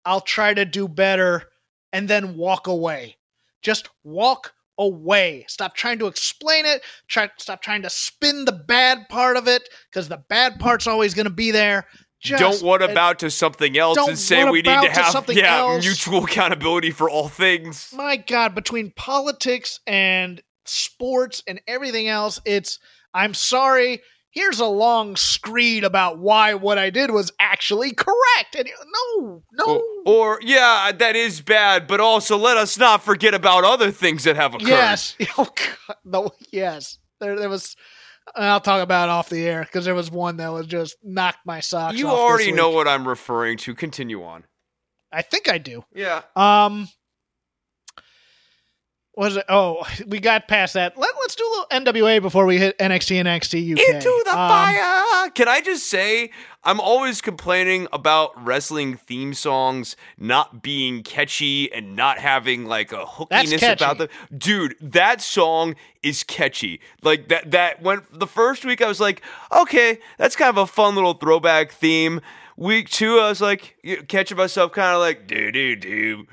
I'll try to do better and then walk away. Just walk away. Stop trying to explain it. Try stop trying to spin the bad part of it because the bad part's always going to be there. Just, don't what about to something else and say we need to to have something yeah else. mutual accountability for all things. my god between politics and sports and everything else it's i'm sorry here's a long screed about why what i did was actually correct and no no Or, or, yeah, that is bad, but also let us not forget about other things that have occurred. yes oh god no yes there, there was i'll talk about it off the air because there was one that was just knocked my socks You already know what I'm referring to. Continue on. i think i do Yeah. Um. Was it? Oh, we got past that. Let, let's do a little NWA before we hit NXT and NXT UK. Into the Um, fire. Can I just say, I'm always complaining about wrestling theme songs not being catchy and not having like a hookiness about them. Dude, that song is catchy. Like that. That when the first week I was like, okay, that's kind of a fun little throwback theme. Week two, I was like, catching myself kind of like do do do,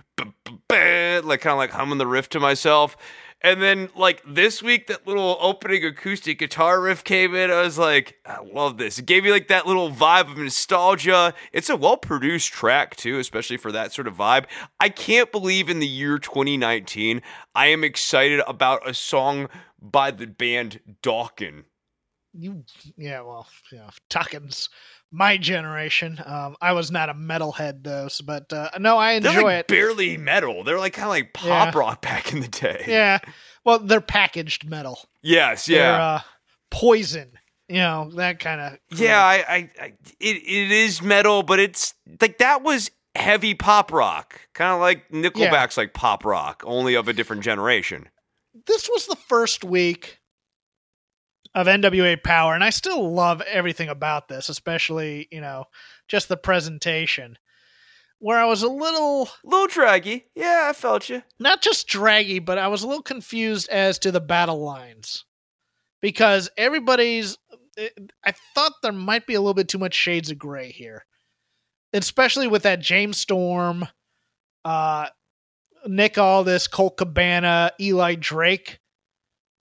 like kind of like humming the riff to myself. And then, like this week, that little opening acoustic guitar riff came in. I was like, I love this. It gave me like that little vibe of nostalgia. It's a well produced track, too, especially for that sort of vibe. I can't believe in the year 2019, I am excited about a song by the band Dokken. You, yeah, well, know, Dokken's, my generation. Um, I was not a metalhead though, so- but uh, no, I enjoy like it. barely metal. They're like kind of like pop Yeah. rock back in the day. Yeah, well, they're packaged metal. Yes, yeah. uh, poison. You know that kind of. Yeah, I, I, I it, it is metal, but it's like that was heavy pop rock, kind of like Nickelback's like pop rock, only of a different generation. this was the first week of NWA Power, and I still love everything about this, especially you know just the presentation, where I was a little A little draggy, yeah, I felt you. not just draggy, but I was a little confused as to the battle lines because everybody's. I thought there might be a little bit too much shades of gray here, especially with that James Storm, uh, Nick Aldis, Colt Cabana, Eli Drake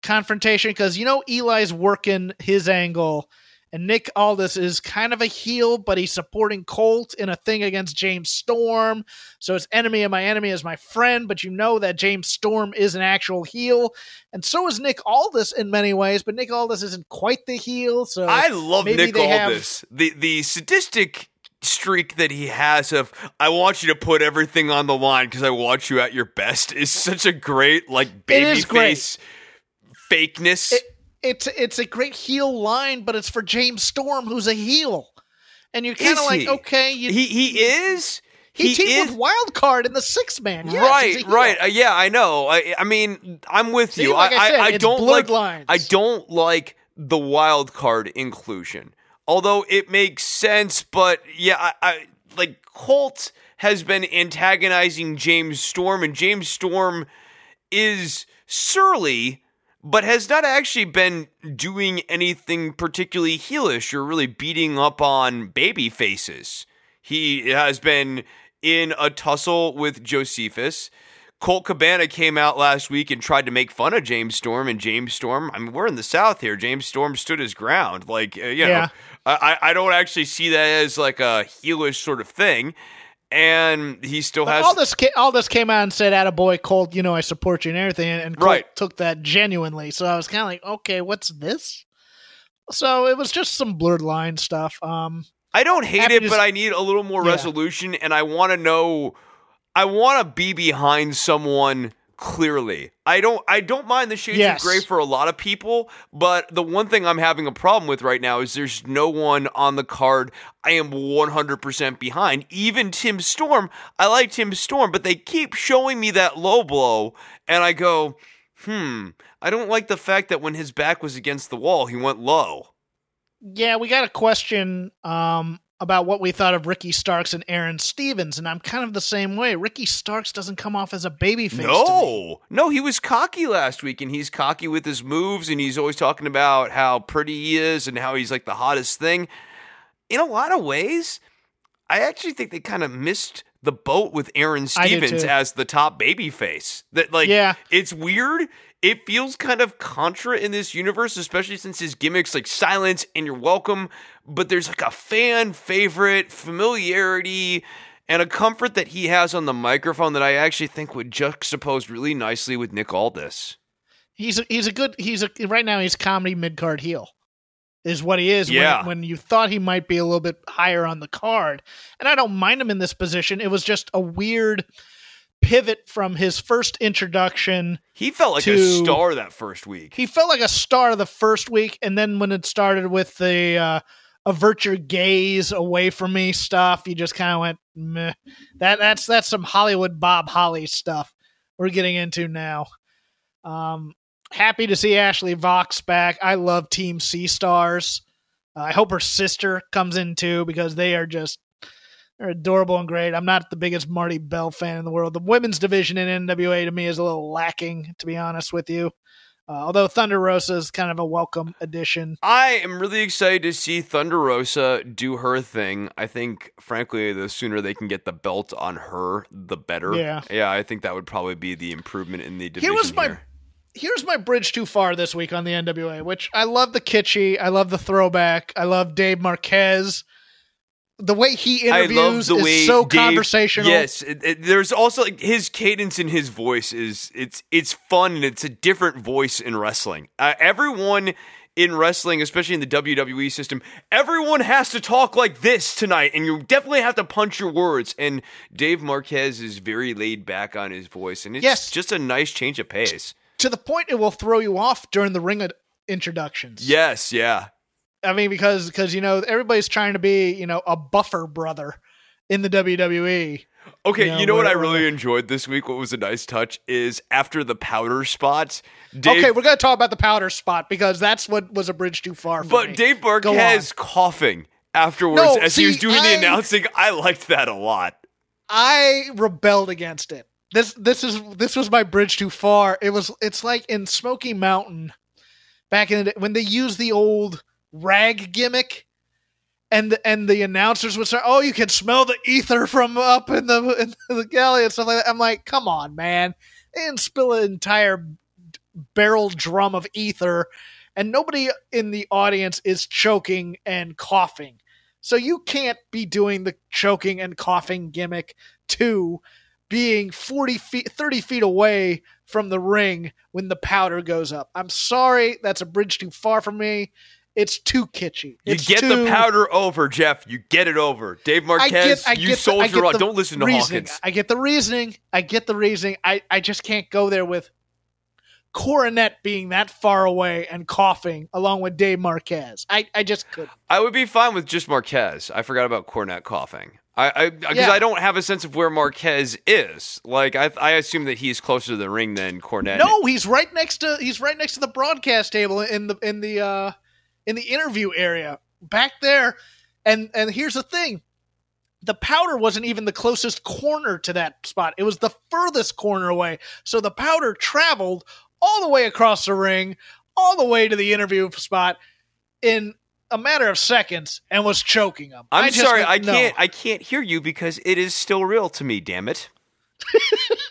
confrontation because you know Eli's working his angle. And Nick Aldis is kind of a heel, but he's supporting Colt in a thing against James Storm. So it's enemy of my enemy is my friend, but you know that James Storm is an actual heel, and so is Nick Aldis in many ways. But Nick Aldis isn't quite the heel, so I love maybe Nick they have- Aldis. The the sadistic streak that he has of I want you to put everything on the line because I want you at your best is such a great like baby face. great. Fakeness. It- it's it's a great heel line, but it's for James Storm, who's a heel, and you're kind of like, he? okay, you, he he is he, he teamed is with Wild Card in the six man, yes, right, he's a heel. right. Uh, yeah, I know. I, I mean, I'm with See, you. like I, said, I, don't like. lines. I don't like the wild card inclusion. Although it makes sense, but yeah, I, I like Colt has been antagonizing James Storm, and James Storm is surly, but has not actually been doing anything particularly heelish or really beating up on baby faces. He has been in a tussle with Josephus. Colt Cabana came out last week and tried to make fun of James Storm, and James Storm, I mean, we're in the South here. James Storm stood his ground. Like, uh, you know, I, I don't actually see that as like a heelish sort of thing. And he still But has. all this, all this came out and said, "Attaboy, Colt, you know I support you and everything." And Colt Right. took that genuinely. So I was kind of like, "Okay, what's this?" So it was just some blurred line stuff. Um, I don't hate it, but I need a little more Yeah. resolution, and I want to know. I want to be behind someone clearly. I don't. I don't mind the shades Yes. of gray for a lot of people, but the one thing I'm having a problem with right now is there's no one on the card I am 100% behind. Even Tim Storm. I like Tim Storm, but they keep showing me that low blow, and I go, hmm. I don't like the fact that when his back was against the wall, he went low. yeah, we got a question um, about what we thought of Ricky Starks and Aron Stevens, and I'm kind of the same way. Ricky Starks doesn't come off as a babyface. No, no, he was cocky last week, and he's cocky with his moves, and he's always talking about how pretty he is and how he's like the hottest thing. In a lot of ways, I actually think they kind of missed the boat with Aron Stevens as the top baby face. That like, Yeah. it's weird. It feels kind of contra in this universe, especially since his gimmicks like silence and you're welcome. But there's like a fan favorite familiarity and a comfort that he has on the microphone that I actually think would juxtapose really nicely with Nick Aldis. He's a, he's a good he's a right now he's comedy mid card heel is what he is Yeah. when, when you thought he might be a little bit higher on the card and I don't mind him in this position it was just a weird pivot from his first introduction He felt like a star that first week. he felt like a star the first week and then when it started with the uh avert your gaze away from me stuff you just kind of went Meh. that that's that's some Hollywood Bob Holly stuff we're getting into now Um, happy to see Ashley Vox back. I love Team Sea Stars. Uh, I hope her sister comes in too because they are just they're adorable and great. I'm not the biggest Marti Belle fan in the world. The women's division in NWA to me is a little lacking, to be honest with you. Uh, although Thunder Rosa is kind of a welcome addition. I am really excited to see Thunder Rosa do her thing. I think, frankly, the sooner they can get the belt on her, the better. Yeah, yeah. I think that would probably be the improvement in the division. Here was my. Here. Here's my bridge too far this week on the NWA, which I love the kitschy, I love the throwback, I love Dave Marquez the way he interviews is way so Dave, conversational. Yes, it, it, there's also like his cadence in his voice is it's it's fun and it's a different voice in wrestling. Uh, everyone in wrestling, especially in the WWE system, everyone has to talk like this tonight, and you definitely have to punch your words. And Dave Marquez is very laid back on his voice, and it's yes. just a nice change of pace. To the point it will throw you off during the ring introductions. Yes, yeah. I mean, because because you know everybody's trying to be you know a buffer brother in the WWE. Okay, you know, you know what I uh, really enjoyed this week? What was a nice touch is after the powder spot. Dave, okay, we're gonna talk about the powder spot because that's what was a bridge too far. but me. Dave Marquez coughing afterwards no, as see, he was doing I, the announcing. I liked that a lot. I rebelled against it. This this is this was my bridge too far. It was it's like in Smoky Mountain back in the day when they used the old rag gimmick and and the announcers would say, oh, you can smell the ether from up in the in the galley and stuff like that. I'm like, come on, man, didn't spill an entire barrel drum of ether, and nobody in the audience is choking and coughing. So you can't be doing the choking and coughing gimmick to being 40 feet 30 feet away from the ring when the powder goes up. I'm sorry, that's a bridge too far for me. It's too kitschy. It's you get too... the powder over, Jeff. You get it over. Dave Marquez, I get, I you soldier on. Don't listen to reasoning. Hawkins. I get the reasoning. I get the reasoning. I, I just can't go there with Cornette being that far away and coughing along with Dave Marquez. I, I just could. I would be fine with just Marquez. I forgot about Cornette coughing. I because I, yeah. I, don't have a sense of where Marquez is. Like I, I assume that he's closer to the ring than Cornette. No, he's right next to he's right next to the broadcast table in the in the uh in the interview area back there. And and here's the thing. The powder wasn't even the closest corner to that spot. It was the furthest corner away. So the powder traveled all the way across the ring, all the way to the interview spot in a matter of seconds and was choking him. I'm I sorry, I can't I can't hear you because it is still real to me, damn it.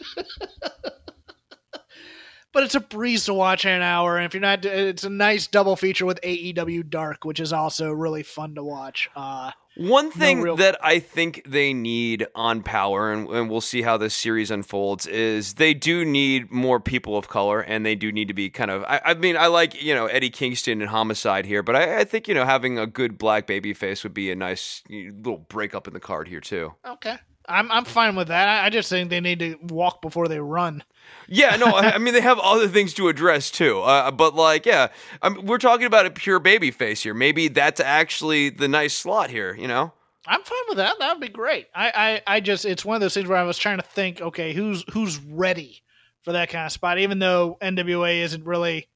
but it's a breeze to watch in an hour. And if you're not, it's a nice double feature with AEW Dark, which is also really fun to watch. Uh, one thing no real- that I think they need on Power, and, and, we'll see how this series unfolds, is they do need more people of color, and they do need to be kind of. I, I mean, I like you know Eddie Kingston and Homicide here, but I, I, think you know having a good black baby face would be a nice little break up in the card here too. Okay, I'm I'm fine with that. I just think they need to walk before they run. Yeah, no, I mean they have other things to address too. Uh, but like, yeah, I we're talking about a pure baby face here. Maybe that's actually the nice slot here. You know. I'm fine with that. That would be great. I, I, I just it's one of those things where I was trying to think, okay, who's who's ready for that kind of spot? Even though NWA isn't really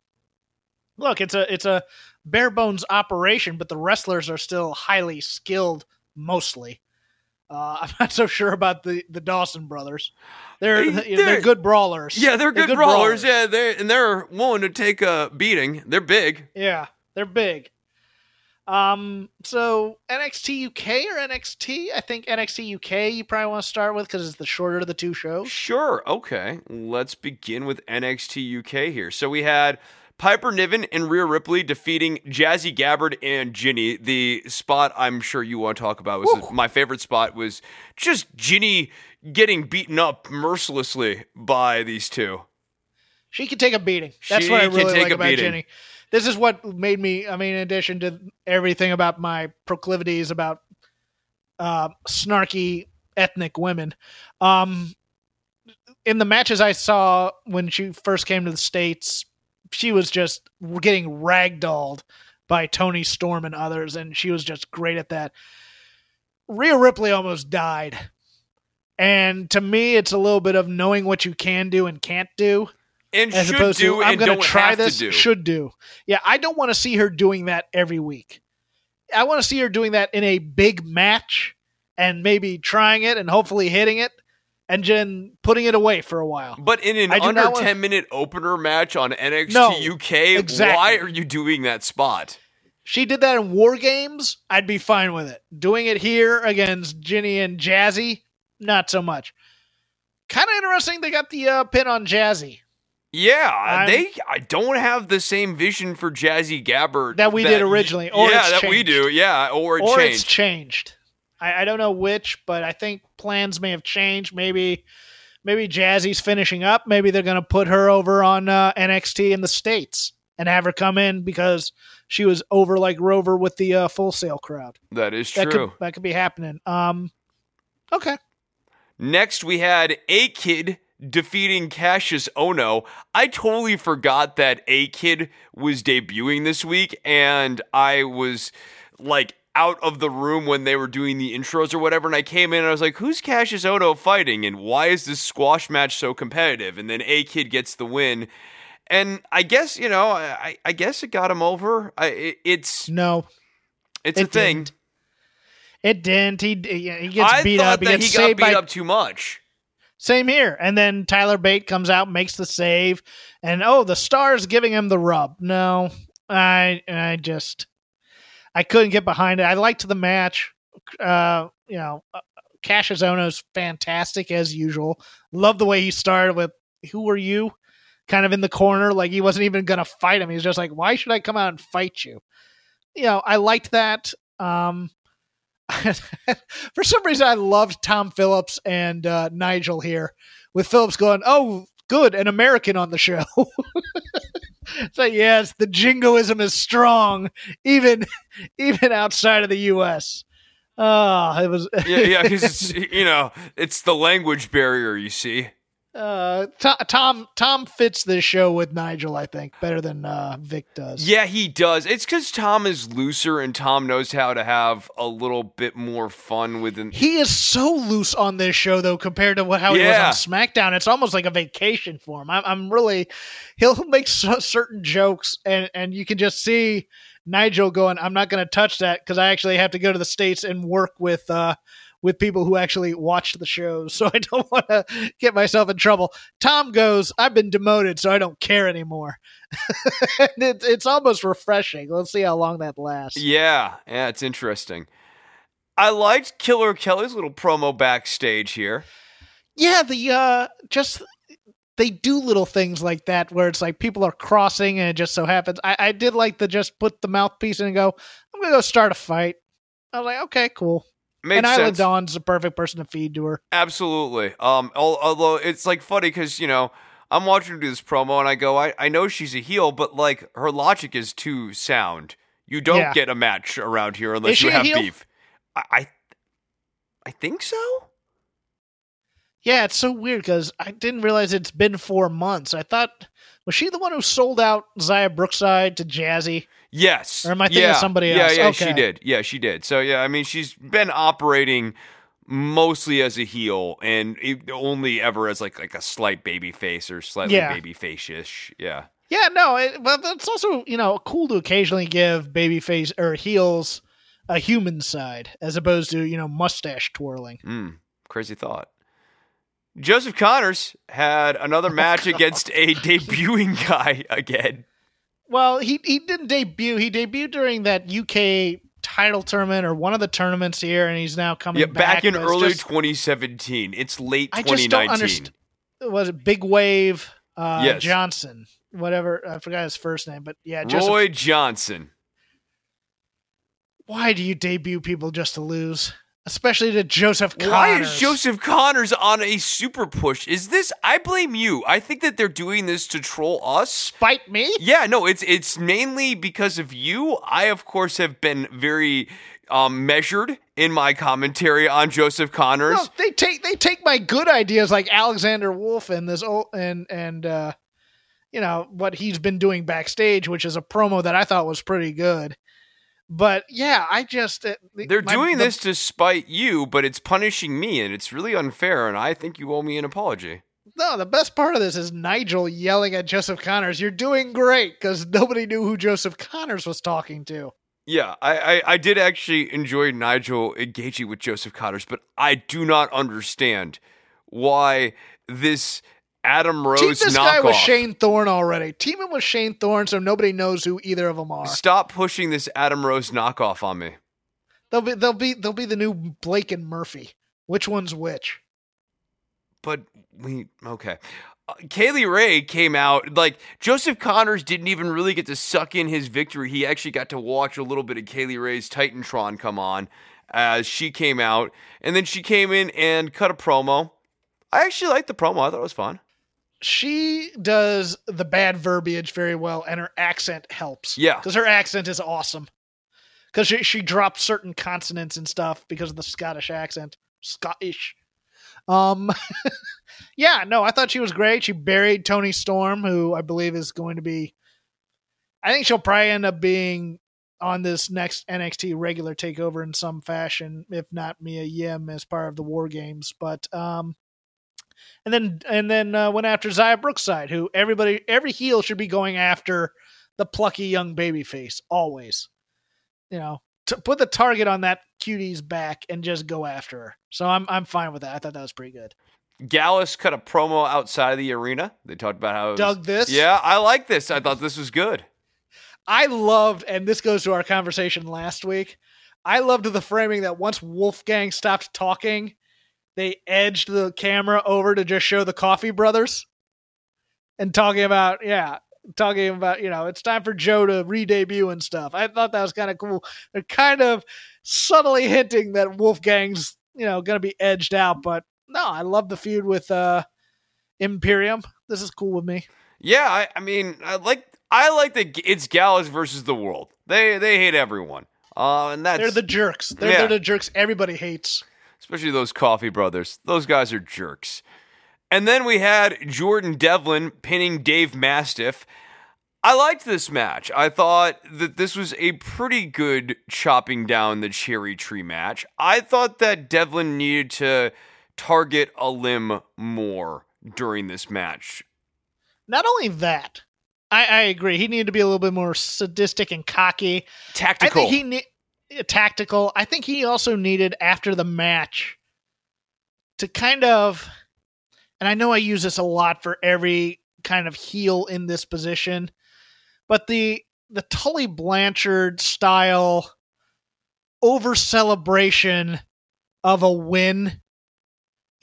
look, it's a it's a bare bones operation, but the wrestlers are still highly skilled mostly. Uh, I'm not so sure about the, the Dawson brothers. They're, they're, they're good brawlers. Yeah, they're, they're good, good brawlers. brawlers. Yeah, they and they're willing to take a beating. They're big. Yeah, they're big. Um, so NXT UK or NXT? I think NXT UK. You probably want to start with because it's the shorter of the two shows. Sure. Okay. Let's begin with NXT UK here. So we had Piper Niven and Rhea Ripley defeating Jazzy Gabert and Jinny. The spot I'm sure you want to talk about was my favorite spot was just Jinny getting beaten up mercilessly by these two. She can take a beating. That's she what I really like about beating. Jinny. This is what made me. I mean, in addition to everything about my proclivities about uh, snarky ethnic women, um, in the matches I saw when she first came to the states, she was just getting ragdolled by Toni Storm and others, and she was just great at that. Rhea Ripley almost died. And to me, it's a little bit of knowing what you can do and can't do. And as should opposed do to I'm going to try this. do. Should do. Yeah, I don't want to see her doing that every week. I want to see her doing that in a big match and maybe trying it and hopefully hitting it and then putting it away for a while. But in an under not want- 10 minute opener match on NXT No, UK, exactly. why are you doing that spot? She did that in War Games, I'd be fine with it. Doing it here against Jinny and Jazzy, not so much. Kind of interesting they got the uh, pin on Jazzy. Yeah, I'm- they I don't have the same vision for Jazzy Gabert That we did originally, or yeah, that we do. Yeah, or it or changed. it's changed. I, I don't know which, but I think plans may have changed. Maybe maybe Jazzy's finishing up. Maybe they're going to put her over on uh, NXT in the states and have her come in because she was over like Rover with the uh, Full Sail crowd. that is That true. could that could be happening. Um, okay. Next, we had A Kid defeating Cassius Ohno. I totally forgot that A Kid was debuting this week, and I was like out of the room when they were doing the intros or whatever. And I came in and I was like, who's Cassius Ohno fighting? And why is this squash match so competitive? And then A Kid gets the win. And I guess, you know, I, I guess it got him over. I, it, it's No, it's it a thing. didn't. It didn't. He he gets I beat up. He gets he got beat by up too much. Same here. And then Tyler Bate comes out, makes the save, and oh, the star's giving him the rub. No, I I just I couldn't get behind it. I liked the match. Uh, you know, uh, Cassius Ohno's fantastic as usual. Love the way he started with "Who are you?" kind of in the corner, like he wasn't even gonna fight him. He was just like, "Why should I come out and fight you?" You know, I liked that. Um, for some reason, I loved Tom Phillips and uh, Nigel here, with Phillips going, "Oh, good, an American on the show." so yes, the jingoism is strong, even even outside of the U.S. Oh, ah, it was yeah, yeah, because it's you know it's the language barrier. You see, uh, Tom Tom fits this show with Nigel, I think, better than uh, Vic does. yeah, he does. It's because Tom is looser and Tom knows how to have a little bit more fun with him. He is so loose on this show, though, compared to what, how Yeah. he was on SmackDown. It's almost like a vacation for him. I'm, I'm really, he'll make so, certain jokes, and and you can just see Nigel going, "I'm not going to touch that because I actually have to go to the states and work with uh with people who actually watch the shows, so I don't want to get myself in trouble." Tom goes, "I've been demoted, so I don't care anymore." and it, it's almost refreshing. Let's see how long that lasts. Yeah, yeah, it's interesting. I liked Killer Kelly's little promo backstage here. yeah the uh just they do little things like that where it's like people are crossing and it just so happens i, I did like the just put the mouthpiece in and go i'm gonna go start a fight i was like okay cool Makes and Isla sense. Dawn's the perfect person to feed to her Absolutely. Um, although it's like funny because you know I'm watching her do this promo and I go, I, I know she's a heel, but like her logic is too sound. You don't Yeah. get a match around here unless you have beef. I, I I think so. yeah it's so weird because i didn't realize it's been four months i thought was she the one who sold out xia brookside to jazzy Yes. Or am I thinking of yeah. somebody Yeah, else? yeah, Okay. she did. Yeah, she did. So yeah, I mean, she's been operating mostly as a heel and only ever as like like a slight baby face or slightly Yeah. baby face-ish. Yeah. yeah no it, but it's also you know cool to occasionally give baby face or heels a human side as opposed to you know mustache twirling Mm, crazy thought. Joseph Conners had another match against a debuting guy again. Well, he he didn't debut. He debuted during that UK title tournament or one of the tournaments here, and he's now coming back. Yeah, back, in early just- 2017. It's late I just don't 2019. Was it Big Wave uh, Yes. Johnson? Whatever. I forgot his first name, but yeah, Joseph. Roy Johnson. Why do you debut people just to lose? Especially to Joseph Conners. Why is Joseph Conners on a super push? Is this? I blame you. I think that they're doing this to troll us. Fight me? Yeah, no, it's it's mainly because of you. I, of course, have been very um, measured in my commentary on Joseph Conners. No, they take they take my good ideas like Alexander Wolfe and this old and and uh you know what he's been doing backstage, which is a promo that I thought was pretty good. But yeah, I just uh, They're my- doing the- this to spite you, but it's punishing me, and it's really unfair. And I think you owe me an apology. No, the best part of this is Nigel yelling at Joseph Conners, "You're doing great," because nobody knew who Joseph Conners was talking to. Yeah, I, I, I did actually enjoy Nigel engaging with Joseph Conners, but I do not understand why this Adam Rose Team this knockoff. guy with Shane Thorne already. Team him with Shane Thorne, so nobody knows who either of them are. Stop pushing this Adam Rose knockoff on me. They'll be they'll be they'll be the new Blake and Murphy. Which one's which? But we okay. Uh, Kay Lee Ray came out like Joseph Conners didn't even really get to suck in his victory. He actually got to watch a little bit of Kay Lee Ray's Titantron come on as she came out, and then she came in and cut a promo. I actually liked the promo. I thought it was fun. She does the bad verbiage very well, and her accent helps. Yeah. because her accent is awesome. Because she she drops certain consonants and stuff because of the Scottish accent. Scottish. Um, yeah, no, I thought she was great. She buried Toni Storm, who I believe is going to be. I think she'll probably end up being on this next NXT regular takeover in some fashion, if not Mia Yim as part of the War Games. But um, and then and then uh, went after Xia Brookside, who everybody every heel should be going after the plucky young babyface always. You know, to put the target on that cutie's back and just go after her. So I'm I'm fine with that. I thought that was pretty good. Gallus cut a promo outside of the arena. They talked about how it was- Dug this? Yeah, I like this. I thought this was good. I loved, and this goes to our conversation last week. I loved the framing that once Wolfgang stopped talking, they edged the camera over to just show the Coffey Brothers and talking about, yeah, talking about, you know, it's time for Joe to re debut and stuff. I thought that was kind of cool. They're kind of subtly hinting that Wolfgang's, you know, going to be edged out, but no, I love the feud with uh Imperium. This is cool with me. Yeah, I, I mean, I like I like that it's Gallus versus the world. They they hate everyone. Uh, and that's They're the jerks. They're, Yeah. they're the jerks everybody hates. Especially those Coffey brothers. Those guys are jerks. And then we had Jordan Devlin pinning Dave Mastiff. I liked this match. I thought that this was a pretty good chopping down the cherry tree match. I thought that Devlin needed to target a limb more during this match. Not only that, I, I agree. He needed to be a little bit more sadistic and cocky. Tactical. I think he ne- tactical. I think he also needed after the match to kind of, and I know I use this a lot for every kind of heel in this position, but the the Tully Blanchard style over celebration of a win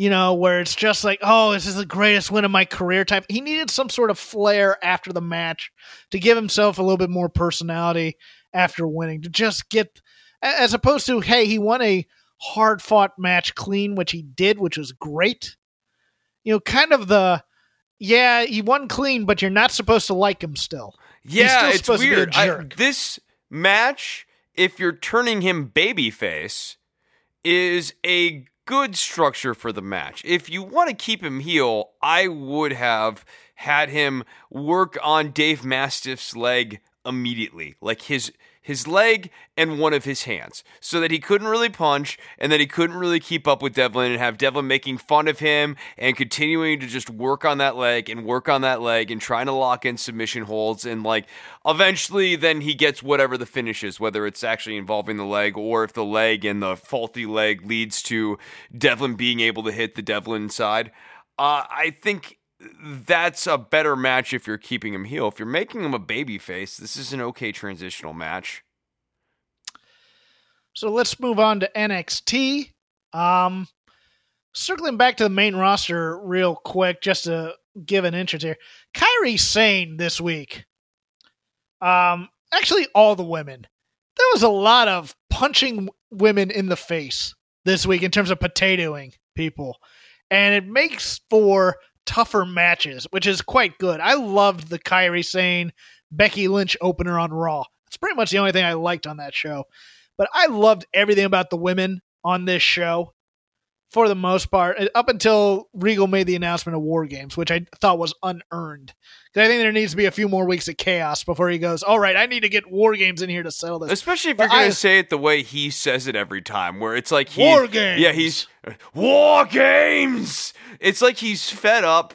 you know, where it's just like, oh, this is the greatest win of my career type. He needed some sort of flair after the match to give himself a little bit more personality after winning, to just get, as opposed to, hey, he won a hard fought match clean, which he did, which was great. You know, kind of the, yeah, he won clean, but you're not supposed to like him still. Yeah, still it's supposed to be a weird. I- this match, if you're turning him babyface, is a good structure for the match. If you want to keep him heel, I would have had him work on Dave Mastiff's leg immediately, like his his leg and one of his hands, so that he couldn't really punch and that he couldn't really keep up with Devlin and have Devlin making fun of him and continuing to just work on that leg and work on that leg and trying to lock in submission holds and like eventually then he gets whatever the finish is, whether it's actually involving the leg or if the leg and the faulty leg leads to Devlin being able to hit the Devlin side. Uh, I think that's a better match if you're keeping him heel. If you're making him a baby face, this is an okay transitional match. So let's move on to NXT. Um, circling back to the main roster real quick, just to give an interest here. Kairi Sane this week. Um, actually, all the women. There was a lot of punching women in the face this week in terms of potatoing people, and it makes for tougher matches, which is quite good. I loved the Kairi Sane Becky Lynch opener on Raw. It's pretty much the only thing I liked on that show. But I loved everything about the women on this show. For the most part, uh, up until Regal made the announcement of War Games, which I thought was unearned. I think there needs to be a few more weeks of chaos before he goes, all right, I need to get War Games in here to settle this. Especially if you're going to say it the way he says it every time, where it's like he, War Games. Yeah, he's War Games. It's like he's fed up.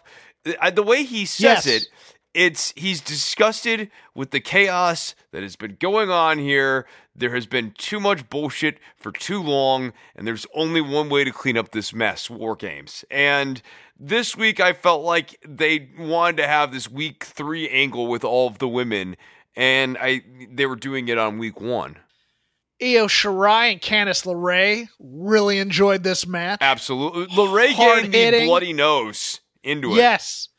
Uh, The way he says Yes. it, it's he's disgusted with the chaos that has been going on here. There has been too much bullshit for too long, and there's only one way to clean up this mess: War Games. And this week, I felt like they wanted to have this week three angle with all of the women, and I they were doing it on week one. Io Shirai and Candice LeRae really enjoyed this match. Absolutely, LeRae gave the Hard-hitting. bloody nose into it. Yes.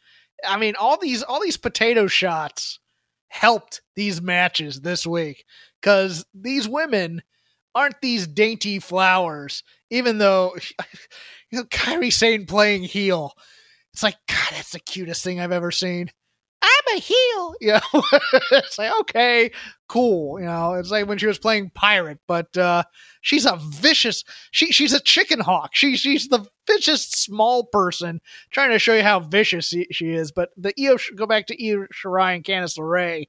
I mean all these all these potato shots helped these matches this week cuz these women aren't these dainty flowers even though you know Kairi Sane playing heel. It's like god that's the cutest thing I've ever seen. I'm a heel. You know, it's like okay, cool. You know, it's like when she was playing pirate, but uh she's a vicious she she's a chicken hawk. She she's the vicious small person trying to show you how vicious she, she is. But the Io go back to Io Shirai and Candice LeRae.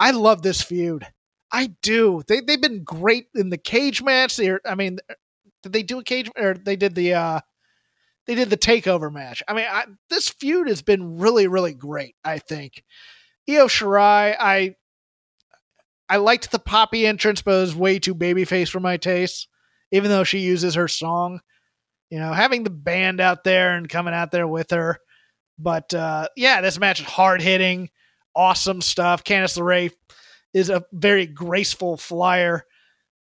I love this feud. I do. They they've been great in the cage match. They're, I mean, did they do a cage or they did the uh they did the takeover match. I mean, I, this feud has been really really great. I think Io Shirai. I I liked the poppy entrance, but it was way too babyface for my taste. Even though she uses her song, you know, having the band out there and coming out there with her. But uh, yeah, this match is hard hitting, awesome stuff. Candice LeRae is a very graceful flyer,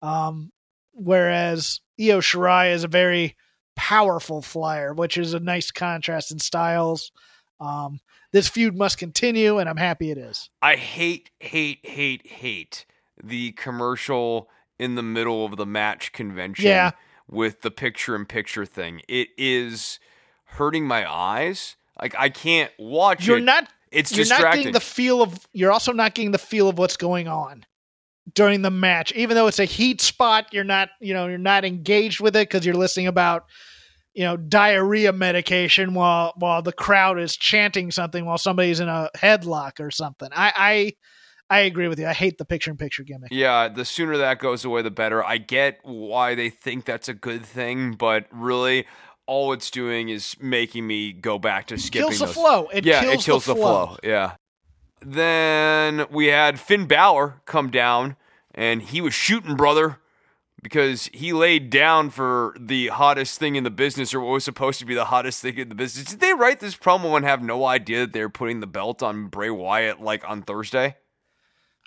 um, whereas Io Shirai is a very powerful flyer, which is a nice contrast in styles. Um, this feud must continue, and I'm happy it is. I hate, hate, hate, hate the commercial in the middle of the match convention Yeah. with the picture in picture thing. It is hurting my eyes. Like I can't watch You're it. not it's you're not getting the feel of you're also not getting the feel of what's going on during the match. Even though it's a heat spot you're not you know you're not engaged with it because you're listening about you know diarrhea medication while while the crowd is chanting something while somebody's in a headlock or something. I i i agree with you. I hate the picture in picture gimmick. Yeah, the sooner that goes away, the better. I get why they think that's a good thing, but really, all it's doing is making me go back to skipping kills the those. flow it yeah, kills, it kills the, flow. Yeah. Then we had Finn Balor come down, and he was shooting, brother, because he laid down for the hottest thing in the business, or what was supposed to be the hottest thing in the business. Did they write this promo and have no idea that they're putting the belt on Bray Wyatt like on Thursday?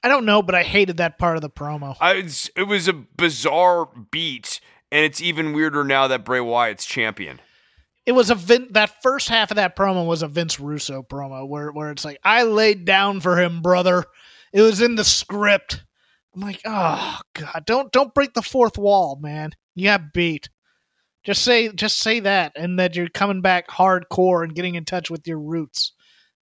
i don't know but i hated that part of the promo I, it was a bizarre beat, and it's even weirder now that Bray Wyatt's champion. it was a Vin- that first half of that promo was a Vince Russo promo where where it's like I laid down for him, brother. It was in the script. I'm like, oh god, don't don't break the fourth wall, man. You got beat. Just say just say that, and that you're coming back hardcore and getting in touch with your roots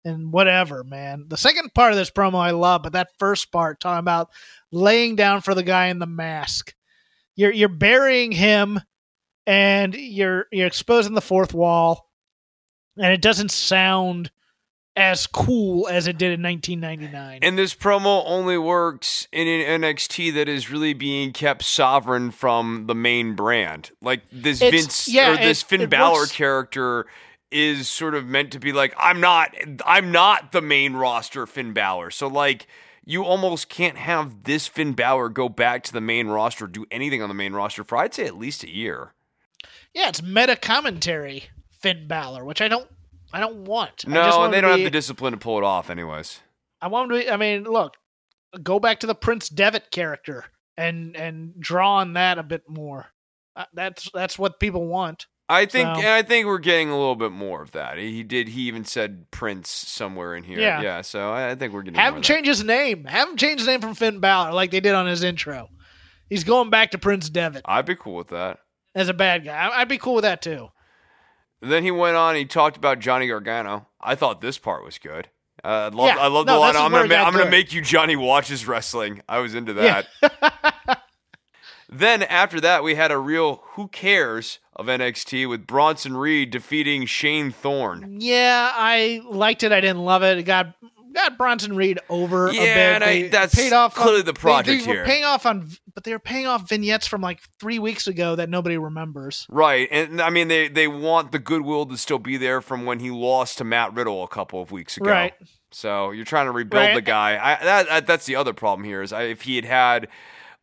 and whatever, man. The second part of this promo I love, but that first part talking about laying down for the guy in the mask. You're you're burying him and you're you're exposing the fourth wall and it doesn't sound as cool as it did in 1999 And this promo only works in an NXT that is really being kept sovereign from the main brand. Like this It's- Vince yeah, or this Finn Balor works- character is sort of meant to be like I'm not I'm not the main roster Finn Balor. So like you almost can't have this Finn Balor go back to the main roster, do anything on the main roster for I'd say at least a year. yeah it's meta commentary Finn Balor which I don't I don't want I just No, want and they don't be- have the discipline to pull it off anyways. I want to be, I mean look go back to the Prince Devitt character and and draw on that a bit more uh, that's that's what people want I think So- I think we're getting a little bit more of that. He did he even said Prince somewhere in here. Yeah. Yeah, so I I think we're getting have more him change his name have him change his name from Finn Balor like they did on his intro he's going back to Prince Devitt I'd be cool with that. as a bad guy I'd be cool with that too Then he went on. He talked about Johnny Gargano. I thought this part was good. Uh, I love. Yeah. I love No, the line. I'm gonna. Ma- I'm gonna make you Johnny watches wrestling. I was into that. Yeah. Then after that, we had a real who cares of NXT with Bronson Reed defeating Shane Thorne. Yeah, I liked it. I didn't love it. It got got Bronson Reed over Yeah, a bit. and I- that's paid off clearly on, the they- project they, were here. paying off on, but they were paying off vignettes from like three weeks ago that nobody remembers. Right, and I mean they they want the goodwill to still be there from when he lost to Matt Riddle a couple of weeks ago. Right. So you're trying to rebuild Right. the guy. I, that, that that's the other problem here is I, if he had had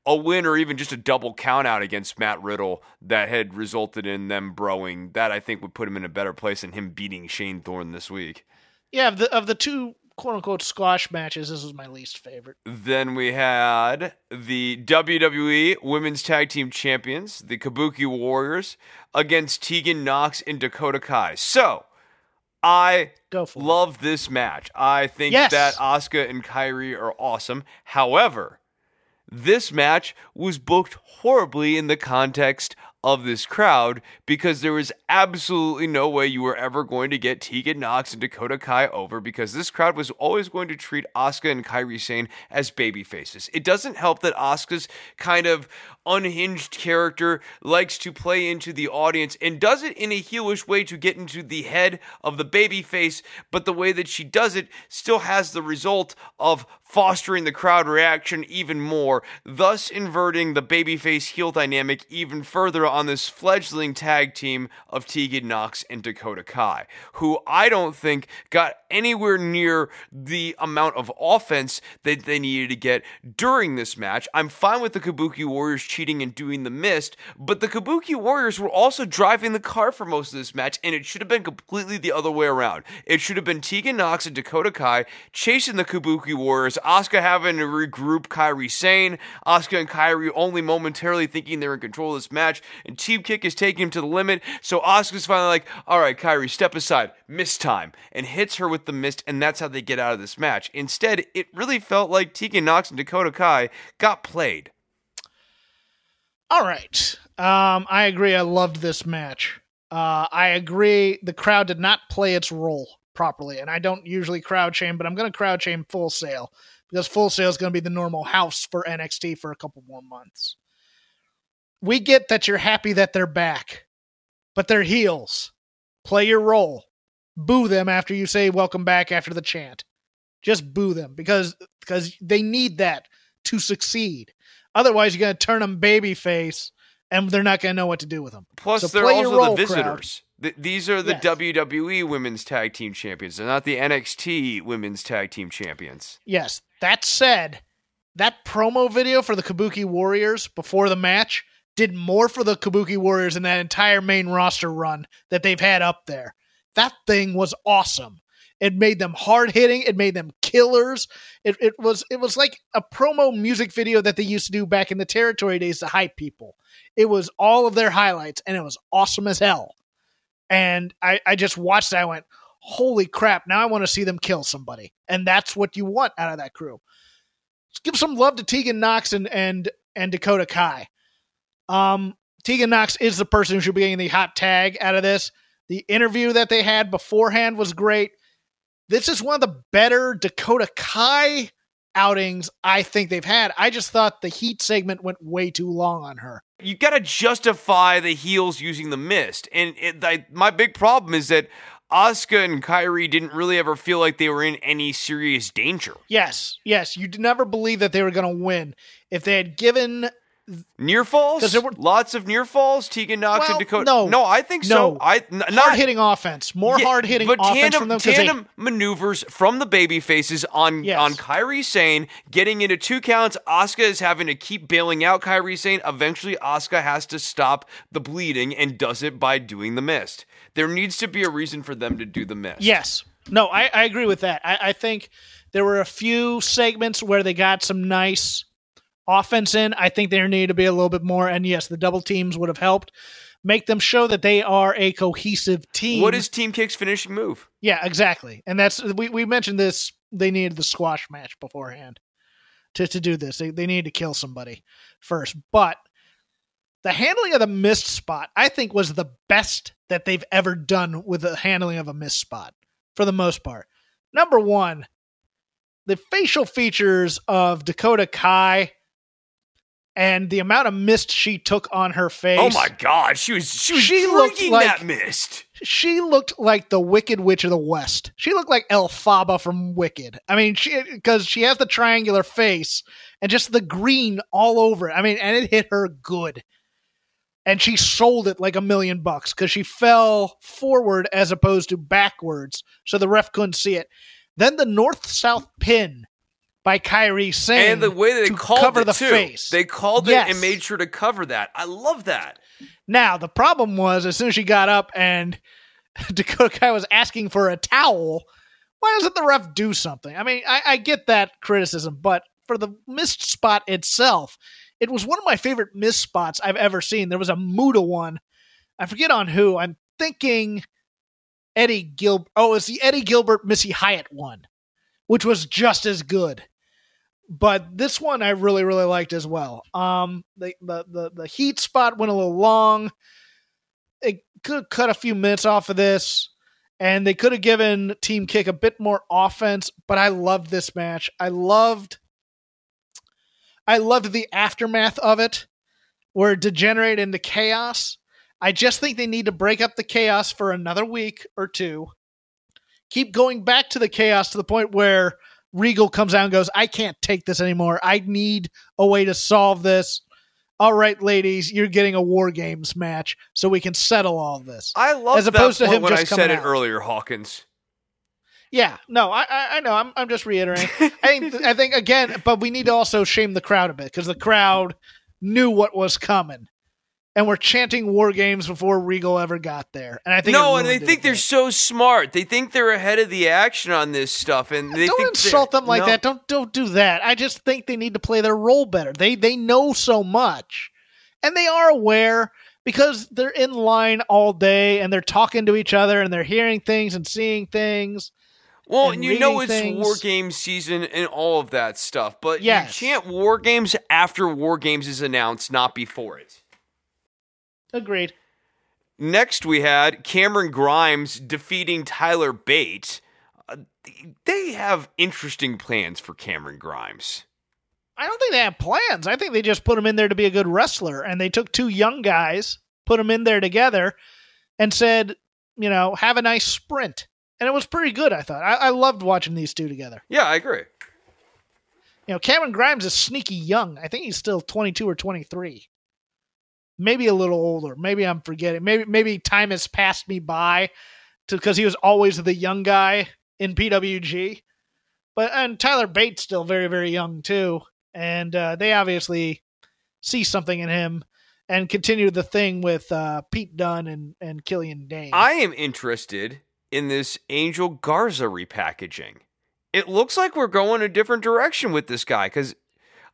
a win or even just a double count out against Matt Riddle that had resulted in them broing, that I think would put him in a better place than him beating Shane Thorne this week. Yeah, of the of the two quote unquote squash matches, this was my least favorite. Then we had the WWE Women's Tag Team Champions, the Kabuki Warriors, against Tegan Nox and Dakota Kai. So, I Go for it. love this match. I think Yes. that Asuka and Kairi are awesome. However, this match was booked horribly in the context of this crowd because there was absolutely no way you were ever going to get Tegan Nox and Dakota Kai over because this crowd was always going to treat Asuka and Kairi Sane as baby faces. It doesn't help that Asuka's kind of unhinged character likes to play into the audience and does it in a heelish way to get into the head of the baby face, but the way that she does it still has the result of fostering the crowd reaction even more, thus inverting the babyface heel dynamic even further on this fledgling tag team of Tegan Nox and Dakota Kai, who I don't think got anywhere near the amount of offense that they needed to get during this match. I'm fine with the Kabuki Warriors cheating and doing the mist, but the Kabuki Warriors were also driving the car for most of this match, and it should have been completely the other way around. It should have been Tegan Nox and Dakota Kai chasing the Kabuki Warriors, Asuka having to regroup Kairi Sane, Asuka and Kairi only momentarily thinking they're in control of this match, and Team Kick is taking him to the limit, so Asuka's finally like, all right, Kairi, step aside, mist time, and hits her with the mist, and that's how they get out of this match. Instead, it really felt like Tegan Nox and Dakota Kai got played. All right. Um, I agree. I loved this match. Uh, I agree. The crowd did not play its role properly, and I don't usually crowd shame, but I'm going to crowd shame Full Sail because Full Sail is going to be the normal house for NXT for a couple more months. We get that you're happy that they're back, but they're heels. Play your role. Boo them after you say welcome back after the chant. Just boo them because because they need that to succeed. Otherwise, you're going to turn them babyface, and they're not going to know what to do with them. Plus, So they're also role, the visitors. Th- these are the Yes. WWE Women's Tag Team Champions. They're not the NXT Women's Tag Team Champions. Yes. That said, that promo video for the Kabuki Warriors before the match did more for the Kabuki Warriors in that entire main roster run that they've had up there. That thing was awesome. It made them hard hitting. It made them killers. It, it was it was like a promo music video that they used to do back in the territory days to hype people. It was all of their highlights, and it was awesome as hell. And I, I just watched it. I went, holy crap, now I want to see them kill somebody. And that's what you want out of that crew. Let's give some love to Tegan Nox and and and Dakota Kai. Um, Tegan Nox is the person who should be getting the hot tag out of this. The interview that they had beforehand was great. This is one of the better Dakota Kai outings I think they've had. I just thought the heat segment went way too long on her. You got to justify the heels using the mist. And it, I, my big problem is that Asuka and Kairi didn't really ever feel like they were in any serious danger. Yes, yes, you never believe that they were going to win. If they had given Near falls? there were- Lots of near falls? Tegan Nox Well, and Dakota? no. no, I think so. No. I, n- not, hard hitting offense, more Yeah, hard hitting but offense tandem, from them because they maneuvers from the baby faces on Yes. on Kairi Sane getting into two counts. Asuka is having to keep bailing out Kairi Sane. Eventually, Asuka has to stop the bleeding and does it by doing the mist. There needs to be a reason for them to do the mist. Yes. No, I, I agree with that. I, I think there were a few segments where they got some nice offense in. I think there needed to be a little bit more. And yes, the double teams would have helped make them show that they are a cohesive team. What is Team Kick's finishing move? Yeah, exactly. And that's we, we mentioned this. They needed the squash match beforehand to, to do this. They they needed to kill somebody first. But the handling of the mist spot, I think, was the best that they've ever done with the handling of a mist spot for the most part. Number one, the facial features of Dakota Kai and the amount of mist she took on her face. Oh my god, she was she was She looked like- that mist. She looked like the Wicked Witch of the West. She looked like Elphaba from Wicked. I mean, she because she has the triangular face and just the green all over it. I mean, and it hit her good. And she sold it like a million bucks because she fell forward as opposed to backwards, so the ref couldn't see it. Then the north south pin by Kairi Sane And the way that they called cover it the too. face. They called Yes. it and made sure to cover that. I love that. Now, the problem was as soon as she got up and Dakota Kai was asking for a towel, why doesn't the ref do something? I mean, I, I get that criticism, but for the mist spot itself, it was one of my favorite mist spots I've ever seen. There was a Muda one. I forget on who. I'm thinking Eddie Gil. Oh, it's the Eddie Gilbert Missy Hyatt one, which was just as good. But this one I really really liked as well. Um, the the the, the heat spot went a little long. It could cut a few minutes off of this, and they could have given Team Kick a bit more offense. But I loved this match. I loved. I loved the aftermath of it, where it degenerated into chaos. I just think they need to break up the chaos for another week or two. Keep going back to the chaos to the point where Regal comes out and goes, I can't take this anymore. I need a way to solve this. All right, ladies, you're getting a War Games match so we can settle all of this. I love As opposed that to him when just I said it out. earlier, Hawkins. Yeah, no, I, I, I know. I'm, I'm just reiterating. I think, I think again, but we need to also shame the crowd a bit because the crowd knew what was coming, and we're chanting War Games before Regal ever got there. And I think No, and they ruined it think they're so smart. They think they're ahead of the action on this stuff, and they don't think insult them like no. that. Don't don't do that. I just think they need to play their role better. They they know so much, and they are aware because they're in line all day and they're talking to each other and they're hearing things and seeing things. Well, and you know it's things. War Games season and all of that stuff, but Yes. you chant War Games after War Games is announced, not before it. Agreed. Next, we had Cameron Grimes defeating Tyler Bate. Uh, they have interesting plans for Cameron Grimes. I don't think they have plans. I think they just put him in there to be a good wrestler, and they took two young guys, put them in there together, and said, you know, have a nice sprint. And it was pretty good. I thought. I, I loved watching these two together. Yeah, I agree. You know, Cameron Grimes is sneaky young. I think he's still 22 or 23. Maybe a little older. Maybe I'm forgetting. Maybe maybe time has passed me by because he was always the young guy in PWG. But and Tyler Bates still very very young too, and uh, they obviously see something in him and continue the thing with uh, Pete Dunne and and Killian Dain. I am interested in this Angel Garza repackaging. It looks like we're going a different direction with this guy because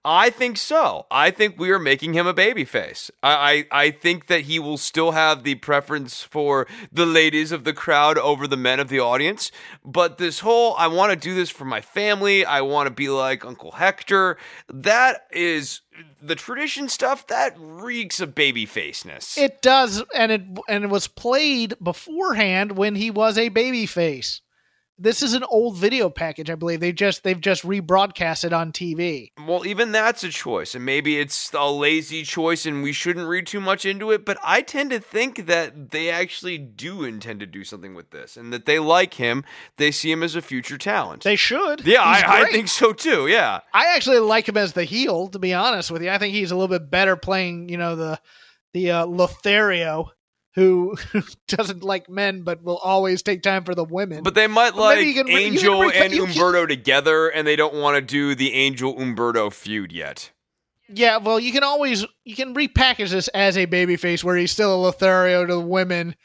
I think so. I think we are making him a babyface. I, I I think that he will still have the preference for the ladies of the crowd over the men of the audience. But this whole I want to do this for my family. I want to be like Uncle Hector. That is the tradition stuff. That reeks of babyfaceness. It does, and it and it was played beforehand when he was a babyface. This is an old video package, I believe. They just they've just rebroadcast it on TV. Well, even that's a choice, and maybe it's a lazy choice, and we shouldn't read too much into it. But I tend to think that they actually do intend to do something with this, and that they like him. They see him as a future talent. They should. yeah, I, I think so too. Yeah, I actually like him as the heel. To be honest with you, I think he's a little bit better playing. You know the the uh, Lothario who doesn't like men but will always take time for the women. but they might But like can re- you can Angel and you can- Humberto together, and they don't want to do the Angel Humberto feud yet. Yeah, well, you can always you can repackage this as a babyface where he's still a Lothario to the women,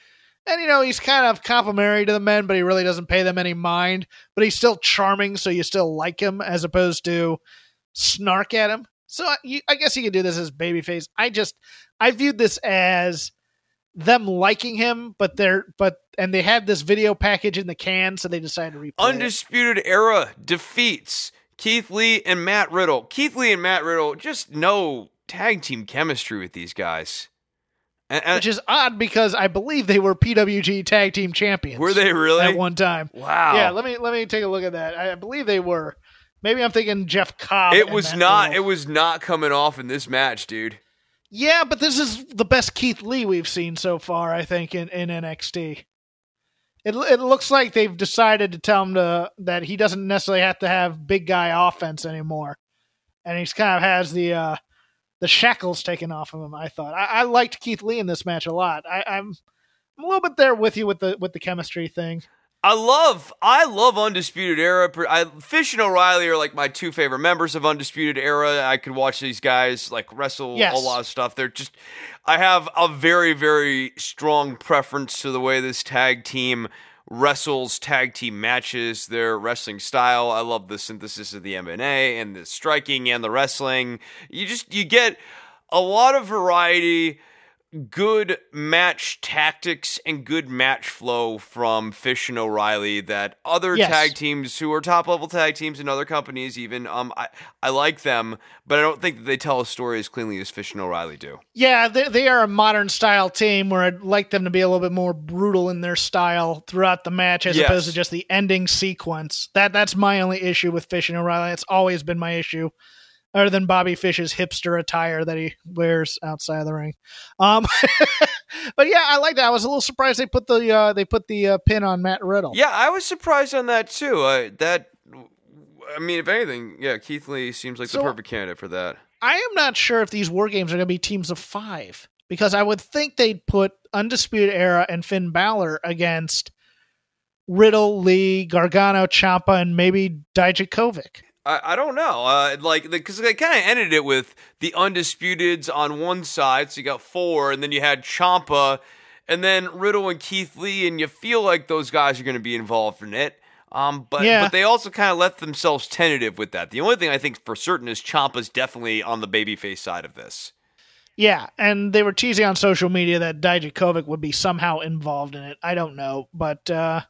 and you know he's kind of complimentary to the men, but he really doesn't pay them any mind. But he's still charming, so you still like him as opposed to snark at him. So I, you, I guess you could do this as babyface. I just I viewed this as them liking him, but they're but and they had this video package in the can, so they decided to replay it. Undisputed Era defeats Keith Lee and Matt Riddle. Keith Lee and Matt Riddle just no tag team chemistry with these guys. And- and- which is odd because I believe they were PWG Tag Team Champions. were they really? at one time? Wow. Yeah, let me let me take a look at that. I believe they were. Maybe I'm thinking Jeff Cobb. It was not. Riddle. It was not coming off in this match, dude. Yeah, but this is the best Keith Lee we've seen so far, I think, in, in NXT. It it looks like they've decided to tell him to that he doesn't necessarily have to have big guy offense anymore, and he's kind of has the uh, the shackles taken off of him. I thought I, I liked Keith Lee in this match a lot. I, I'm I'm a little bit there with you with the with the chemistry thing. I love, I love Undisputed Era. I, Fish and O'Reilly are like my two favorite members of Undisputed Era. I could watch these guys like wrestle Yes. a lot of stuff. They're just, I have a very, very strong preference to the way this tag team wrestles tag team matches, their wrestling style. I love the synthesis of the MMA and the striking and the wrestling. You just, you get a lot of variety good match tactics and good match flow from Fish and O'Reilly that other Yes. tag teams who are top level tag teams in other companies even um I, I like them but I don't think that they tell a story as cleanly as Fish and O'Reilly do. Yeah, they, they are a modern style team where I'd like them to be a little bit more brutal in their style throughout the match as Yes. opposed to just the ending sequence. That that's my only issue with Fish and O'Reilly. It's always been my issue, other than Bobby Fish's hipster attire that he wears outside of the ring. Um, but yeah, I liked it. I was a little surprised they put the uh, they put the uh, pin on Matt Riddle. Yeah, I was surprised on that too. Uh, that I mean if anything, yeah, Keith Lee seems like So- the perfect candidate for that. I am not sure if these war games are going to be teams of five because I would think they'd put Undisputed Era and Finn Balor against Riddle, Lee, Gargano, Ciampa, and maybe Dijakovic. I, I don't know. Uh, like, because they kind of ended it with the Undisputeds on one side, so you got four, and then you had Ciampa, and then Riddle and Keith Lee, and you feel like those guys are going to be involved in it. Um, but Yeah. but they also kind of left themselves tentative with that. The only thing I think for certain is Ciampa's definitely on the babyface side of this. Yeah, and they were teasing on social media that Dijakovic would be somehow involved in it. I don't know, but uh,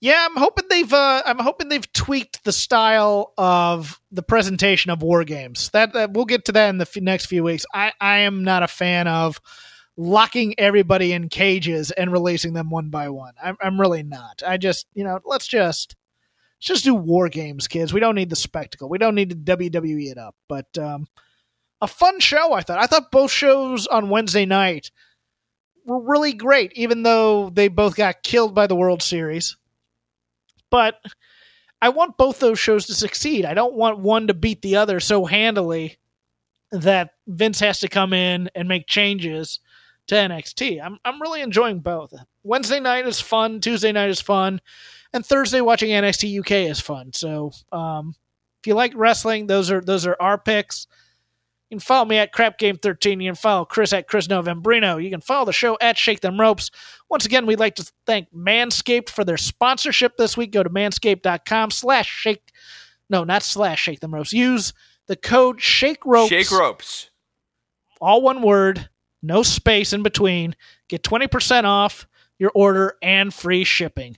yeah, I'm hoping they've uh, I'm hoping they've tweaked the style of the presentation of war games. That, that we'll get to that in the f- next few weeks. I I am not a fan of locking everybody in cages and releasing them one by one. I'm I'm really not. I just you know let's just let's just do war games, kids. We don't need the spectacle. We don't need to WWE it up. But um, a fun show. I thought. I thought both shows on Wednesday night were really great, even though they both got killed by the World Series. But I want both those shows to succeed. I don't want one to beat the other so handily that Vince has to come in and make changes to NXT. I'm I'm really enjoying both. Wednesday night is fun, Tuesday night is fun, and Thursday watching NXT UK is fun. So, um, if you like wrestling, those are those are our picks. You can follow me at Crap Game 13. You can follow Chris at Chris Novembrino. You can follow the show at Shake Them Ropes. Once again, we'd like to thank Manscaped for their sponsorship this week. Go to manscaped.com slash shake. No, not slash shake them ropes. Use the code shake ropes. Shake ropes. All one word, no space in between. Get 20% off your order and free shipping.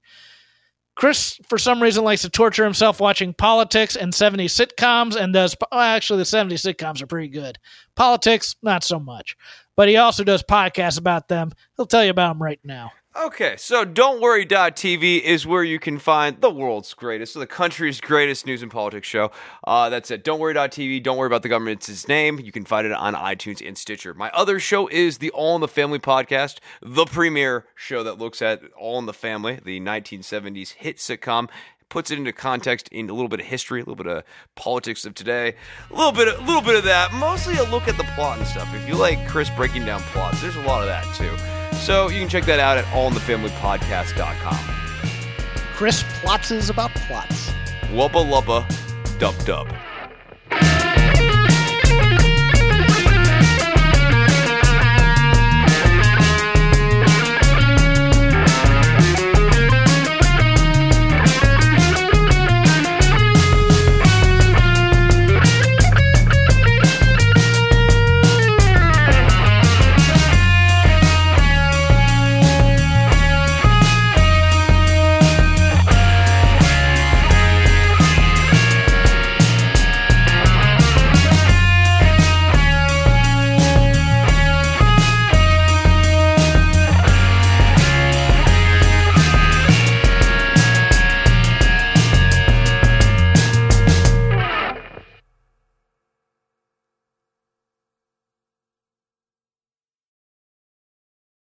Chris, for some reason, likes to torture himself watching politics and 70s sitcoms and does. Well, actually, the 70s sitcoms are pretty good. Politics, not so much. But he also does podcasts about them. He'll tell you about them right now. Okay, so Don't Worry.tv is where you can find the world's greatest, the country's greatest news and politics show. Uh, that's it. Don't worry. TV. Don't worry about the government. It's his name. You can find it on iTunes and Stitcher. My other show is the All in the Family podcast, the premier show that looks at All in the Family, the 1970s hit sitcom. Puts it into context in a little bit of history, a little bit of politics of today, a little bit, a little bit of that. Mostly a look at the plot and stuff. If you like Chris breaking down plots, there's a lot of that too. So you can check that out at allinthefamilypodcast.com. Chris plots is about plots. Wubba lubba dub dub.